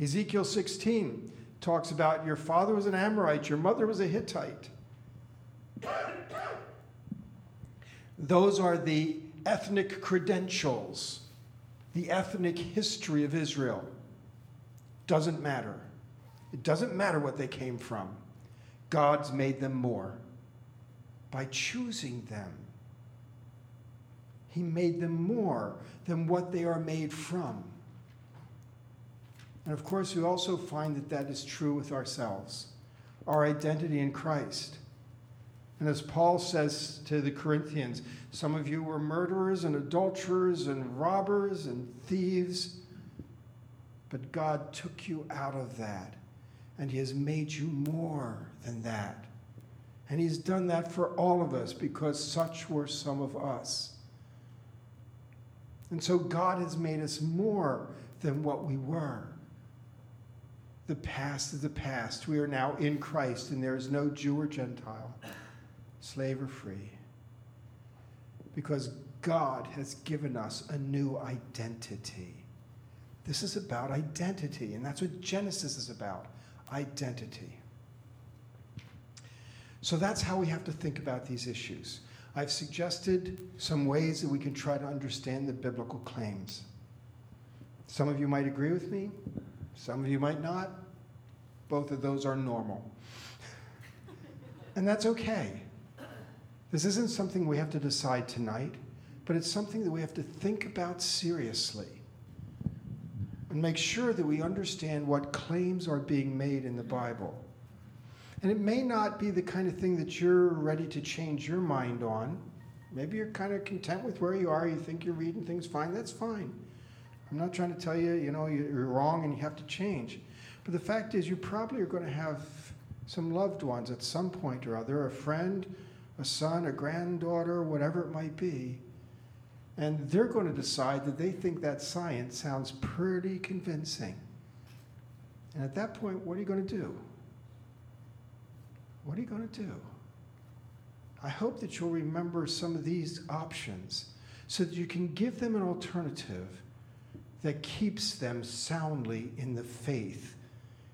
Ezekiel 16 talks about your father was an Amorite, your mother was a Hittite. Those are the ethnic credentials the ethnic history of Israel. Doesn't matter. It doesn't matter what they came from. God's made them more by choosing them. He made them more than what they are made from. And of course, we also find that that is true with ourselves, our identity in Christ. And as Paul says to the Corinthians, some of you were murderers and adulterers and robbers and thieves, but God took you out of that, and He has made you more than that. And He's done that for all of us because such were some of us. And so God has made us more than what we were. The past is the past. We are now in Christ, and there is no Jew or Gentile, slave or free. Because God has given us a new identity. This is about identity, and that's what Genesis is about identity. So that's how we have to think about these issues. I've suggested some ways that we can try to understand the biblical claims. Some of you might agree with me, some of you might not. Both of those are normal. and that's okay. This isn't something we have to decide tonight, but it's something that we have to think about seriously and make sure that we understand what claims are being made in the Bible. And it may not be the kind of thing that you're ready to change your mind on. Maybe you're kind of content with where you are. You think you're reading things fine. That's fine. I'm not trying to tell you, you know, you're wrong and you have to change. But the fact is, you probably are going to have some loved ones at some point or other a friend, a son, a granddaughter, whatever it might be. And they're going to decide that they think that science sounds pretty convincing. And at that point, what are you going to do? What are you going to do? I hope that you'll remember some of these options so that you can give them an alternative that keeps them soundly in the faith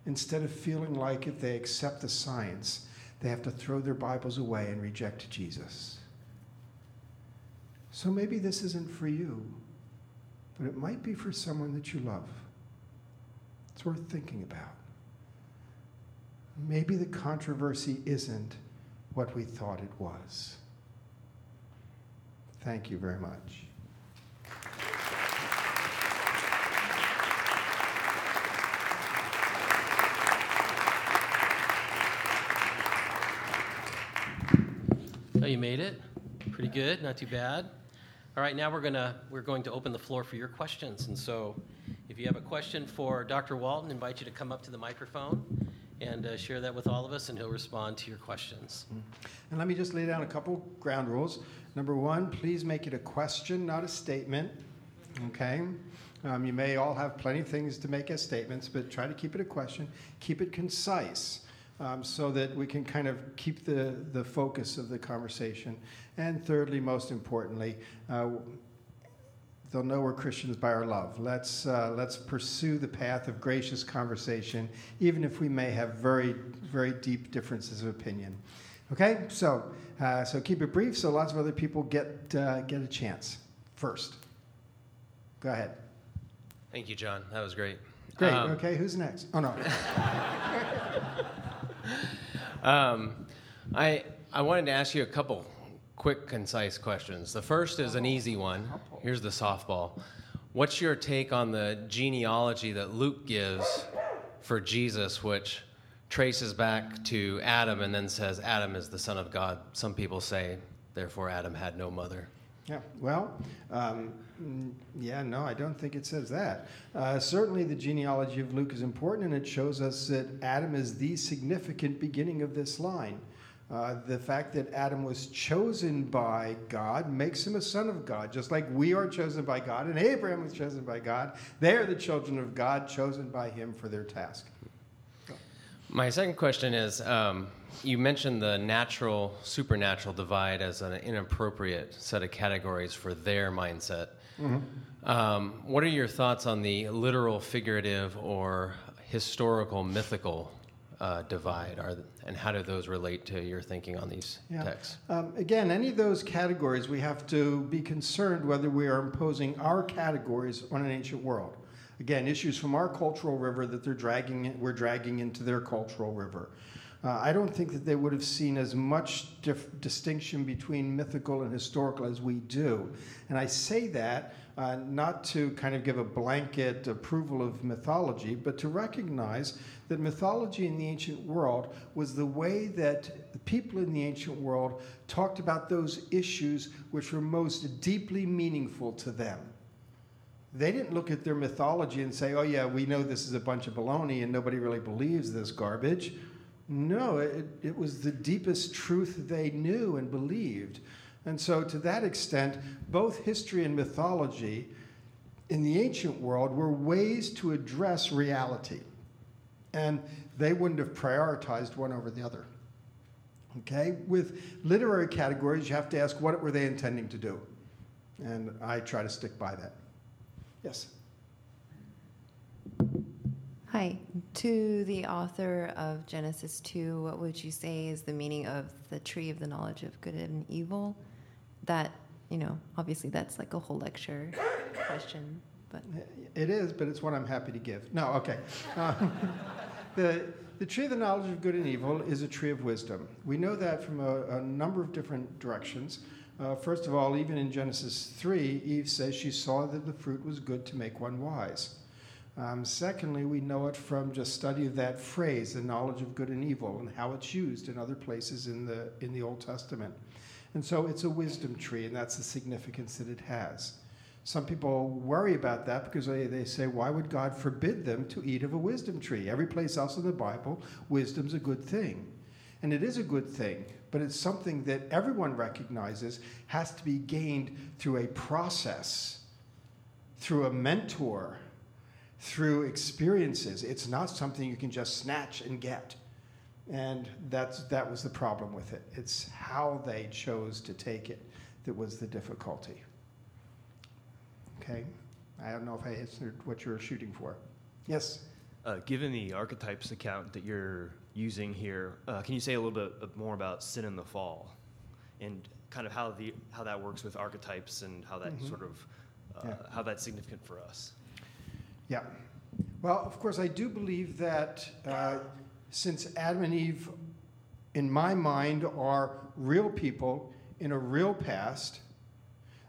instead of feeling like if they accept the science, they have to throw their Bibles away and reject Jesus. So maybe this isn't for you, but it might be for someone that you love. It's worth thinking about maybe the controversy isn't what we thought it was. Thank you very much. Oh, you made it? Pretty good, not too bad. All right, now we're gonna we're going to open the floor for your questions. And so, if you have a question for Dr. Walton, invite you to come up to the microphone and uh, share that with all of us, and he'll respond to your questions. Mm-hmm. And let me just lay down a couple ground rules. Number one, please make it a question, not a statement. Okay? Um, you may all have plenty of things to make as statements, but try to keep it a question. Keep it concise. Um, so that we can kind of keep the, the focus of the conversation. And thirdly, most importantly, uh, they'll know we're Christians by our love. Let's, uh, let's pursue the path of gracious conversation, even if we may have very, very deep differences of opinion. Okay, so, uh, so keep it brief so lots of other people get, uh, get a chance first. Go ahead. Thank you, John. That was great. Great. Um, okay, who's next? Oh, no. um, I, I wanted to ask you a couple quick, concise questions. The first is an easy one. Here's the softball. What's your take on the genealogy that Luke gives for Jesus, which traces back to Adam and then says Adam is the son of God? Some people say, therefore, Adam had no mother. Yeah, well, um, yeah, no, I don't think it says that. Uh, certainly, the genealogy of Luke is important, and it shows us that Adam is the significant beginning of this line. Uh, the fact that Adam was chosen by God makes him a son of God, just like we are chosen by God and Abraham was chosen by God. They are the children of God, chosen by him for their task. My second question is um, you mentioned the natural supernatural divide as an inappropriate set of categories for their mindset. Mm-hmm. Um, what are your thoughts on the literal, figurative, or historical, mythical uh, divide? Are, and how do those relate to your thinking on these Yeah. texts? Um, again, any of those categories, we have to be concerned whether we are imposing our categories on an ancient world. Again, issues from our cultural river that they're dragging, we're dragging into their cultural river. Uh, I don't think that they would have seen as much dif- distinction between mythical and historical as we do. And I say that uh, not to kind of give a blanket approval of mythology, but to recognize that mythology in the ancient world was the way that the people in the ancient world talked about those issues which were most deeply meaningful to them. They didn't look at their mythology and say, oh, yeah, we know this is a bunch of baloney and nobody really believes this garbage. No, it, it was the deepest truth they knew and believed. And so, to that extent, both history and mythology in the ancient world were ways to address reality. And they wouldn't have prioritized one over the other. Okay? With literary categories, you have to ask what were they intending to do? And I try to stick by that. Yes. Hi. To the author of Genesis 2, what would you say is the meaning of the tree of the knowledge of good and evil? That, you know, obviously that's like a whole lecture question, but. It is, but it's one I'm happy to give. No, okay. Um, the, the tree of the knowledge of good and evil is a tree of wisdom. We know that from a, a number of different directions. Uh, first of all, even in Genesis 3, Eve says she saw that the fruit was good to make one wise. Um, secondly, we know it from just study of that phrase, the knowledge of good and evil, and how it's used in other places in the, in the Old Testament. And so it's a wisdom tree, and that's the significance that it has. Some people worry about that because they, they say, why would God forbid them to eat of a wisdom tree? Every place else in the Bible, wisdom's a good thing. And it is a good thing, but it's something that everyone recognizes has to be gained through a process, through a mentor, through experiences. It's not something you can just snatch and get. And that's, that was the problem with it. It's how they chose to take it that was the difficulty. Okay? I don't know if I answered what you were shooting for. Yes? Uh, given the archetypes account that you're using here, uh, can you say a little bit more about sin and the fall, and kind of how the how that works with archetypes and how that Mhm. sort of uh, Yeah. how that's significant for us? Yeah. Well, of course, I do believe that uh, since Adam and Eve, in my mind, are real people in a real past,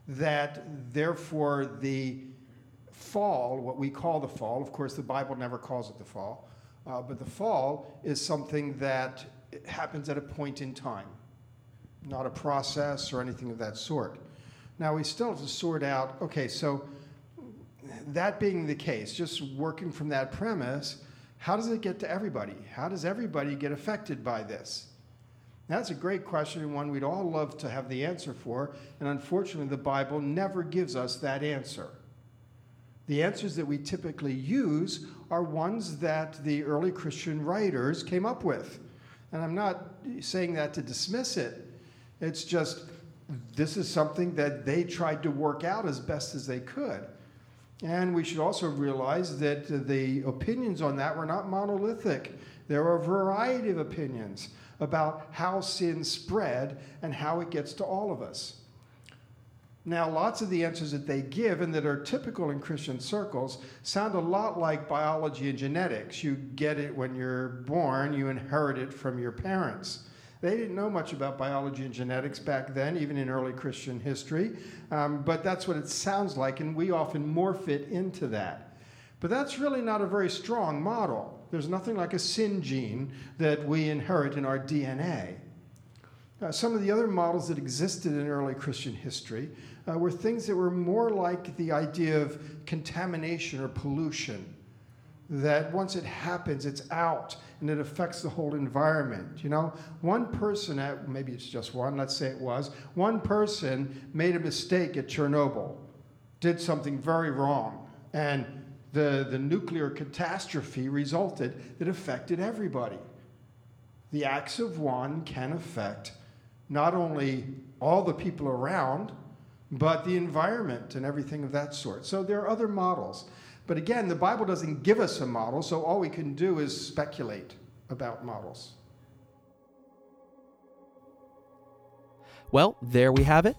that therefore the fall, what we call the fall, of course, the Bible never calls it the fall, uh, but the fall is something that happens at a point in time, not a process or anything of that sort. Now, we still have to sort out okay, so that being the case, just working from that premise, how does it get to everybody? How does everybody get affected by this? That's a great question and one we'd all love to have the answer for, and unfortunately, the Bible never gives us that answer. The answers that we typically use are ones that the early Christian writers came up with. And I'm not saying that to dismiss it, it's just this is something that they tried to work out as best as they could. And we should also realize that the opinions on that were not monolithic. There are a variety of opinions about how sin spread and how it gets to all of us. Now, lots of the answers that they give and that are typical in Christian circles sound a lot like biology and genetics. You get it when you're born, you inherit it from your parents. They didn't know much about biology and genetics back then, even in early Christian history, um, but that's what it sounds like, and we often morph it into that. But that's really not a very strong model. There's nothing like a sin gene that we inherit in our DNA. Uh, some of the other models that existed in early Christian history uh, were things that were more like the idea of contamination or pollution. That once it happens, it's out and it affects the whole environment. You know, one person at maybe it's just one, let's say it was, one person made a mistake at Chernobyl, did something very wrong, and the, the nuclear catastrophe resulted that affected everybody. The acts of one can affect not only all the people around, but the environment and everything of that sort. So there are other models. But again, the Bible doesn't give us a model, so all we can do is speculate. about models. Well, there we have it.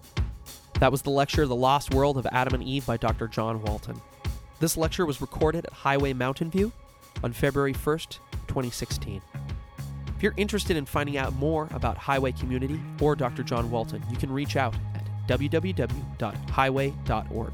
That was the lecture The Lost World of Adam and Eve by Dr. John Walton. This lecture was recorded at Highway Mountain View on February 1st, 2016. If you're interested in finding out more about Highway Community or Dr. John Walton, you can reach out at www.highway.org.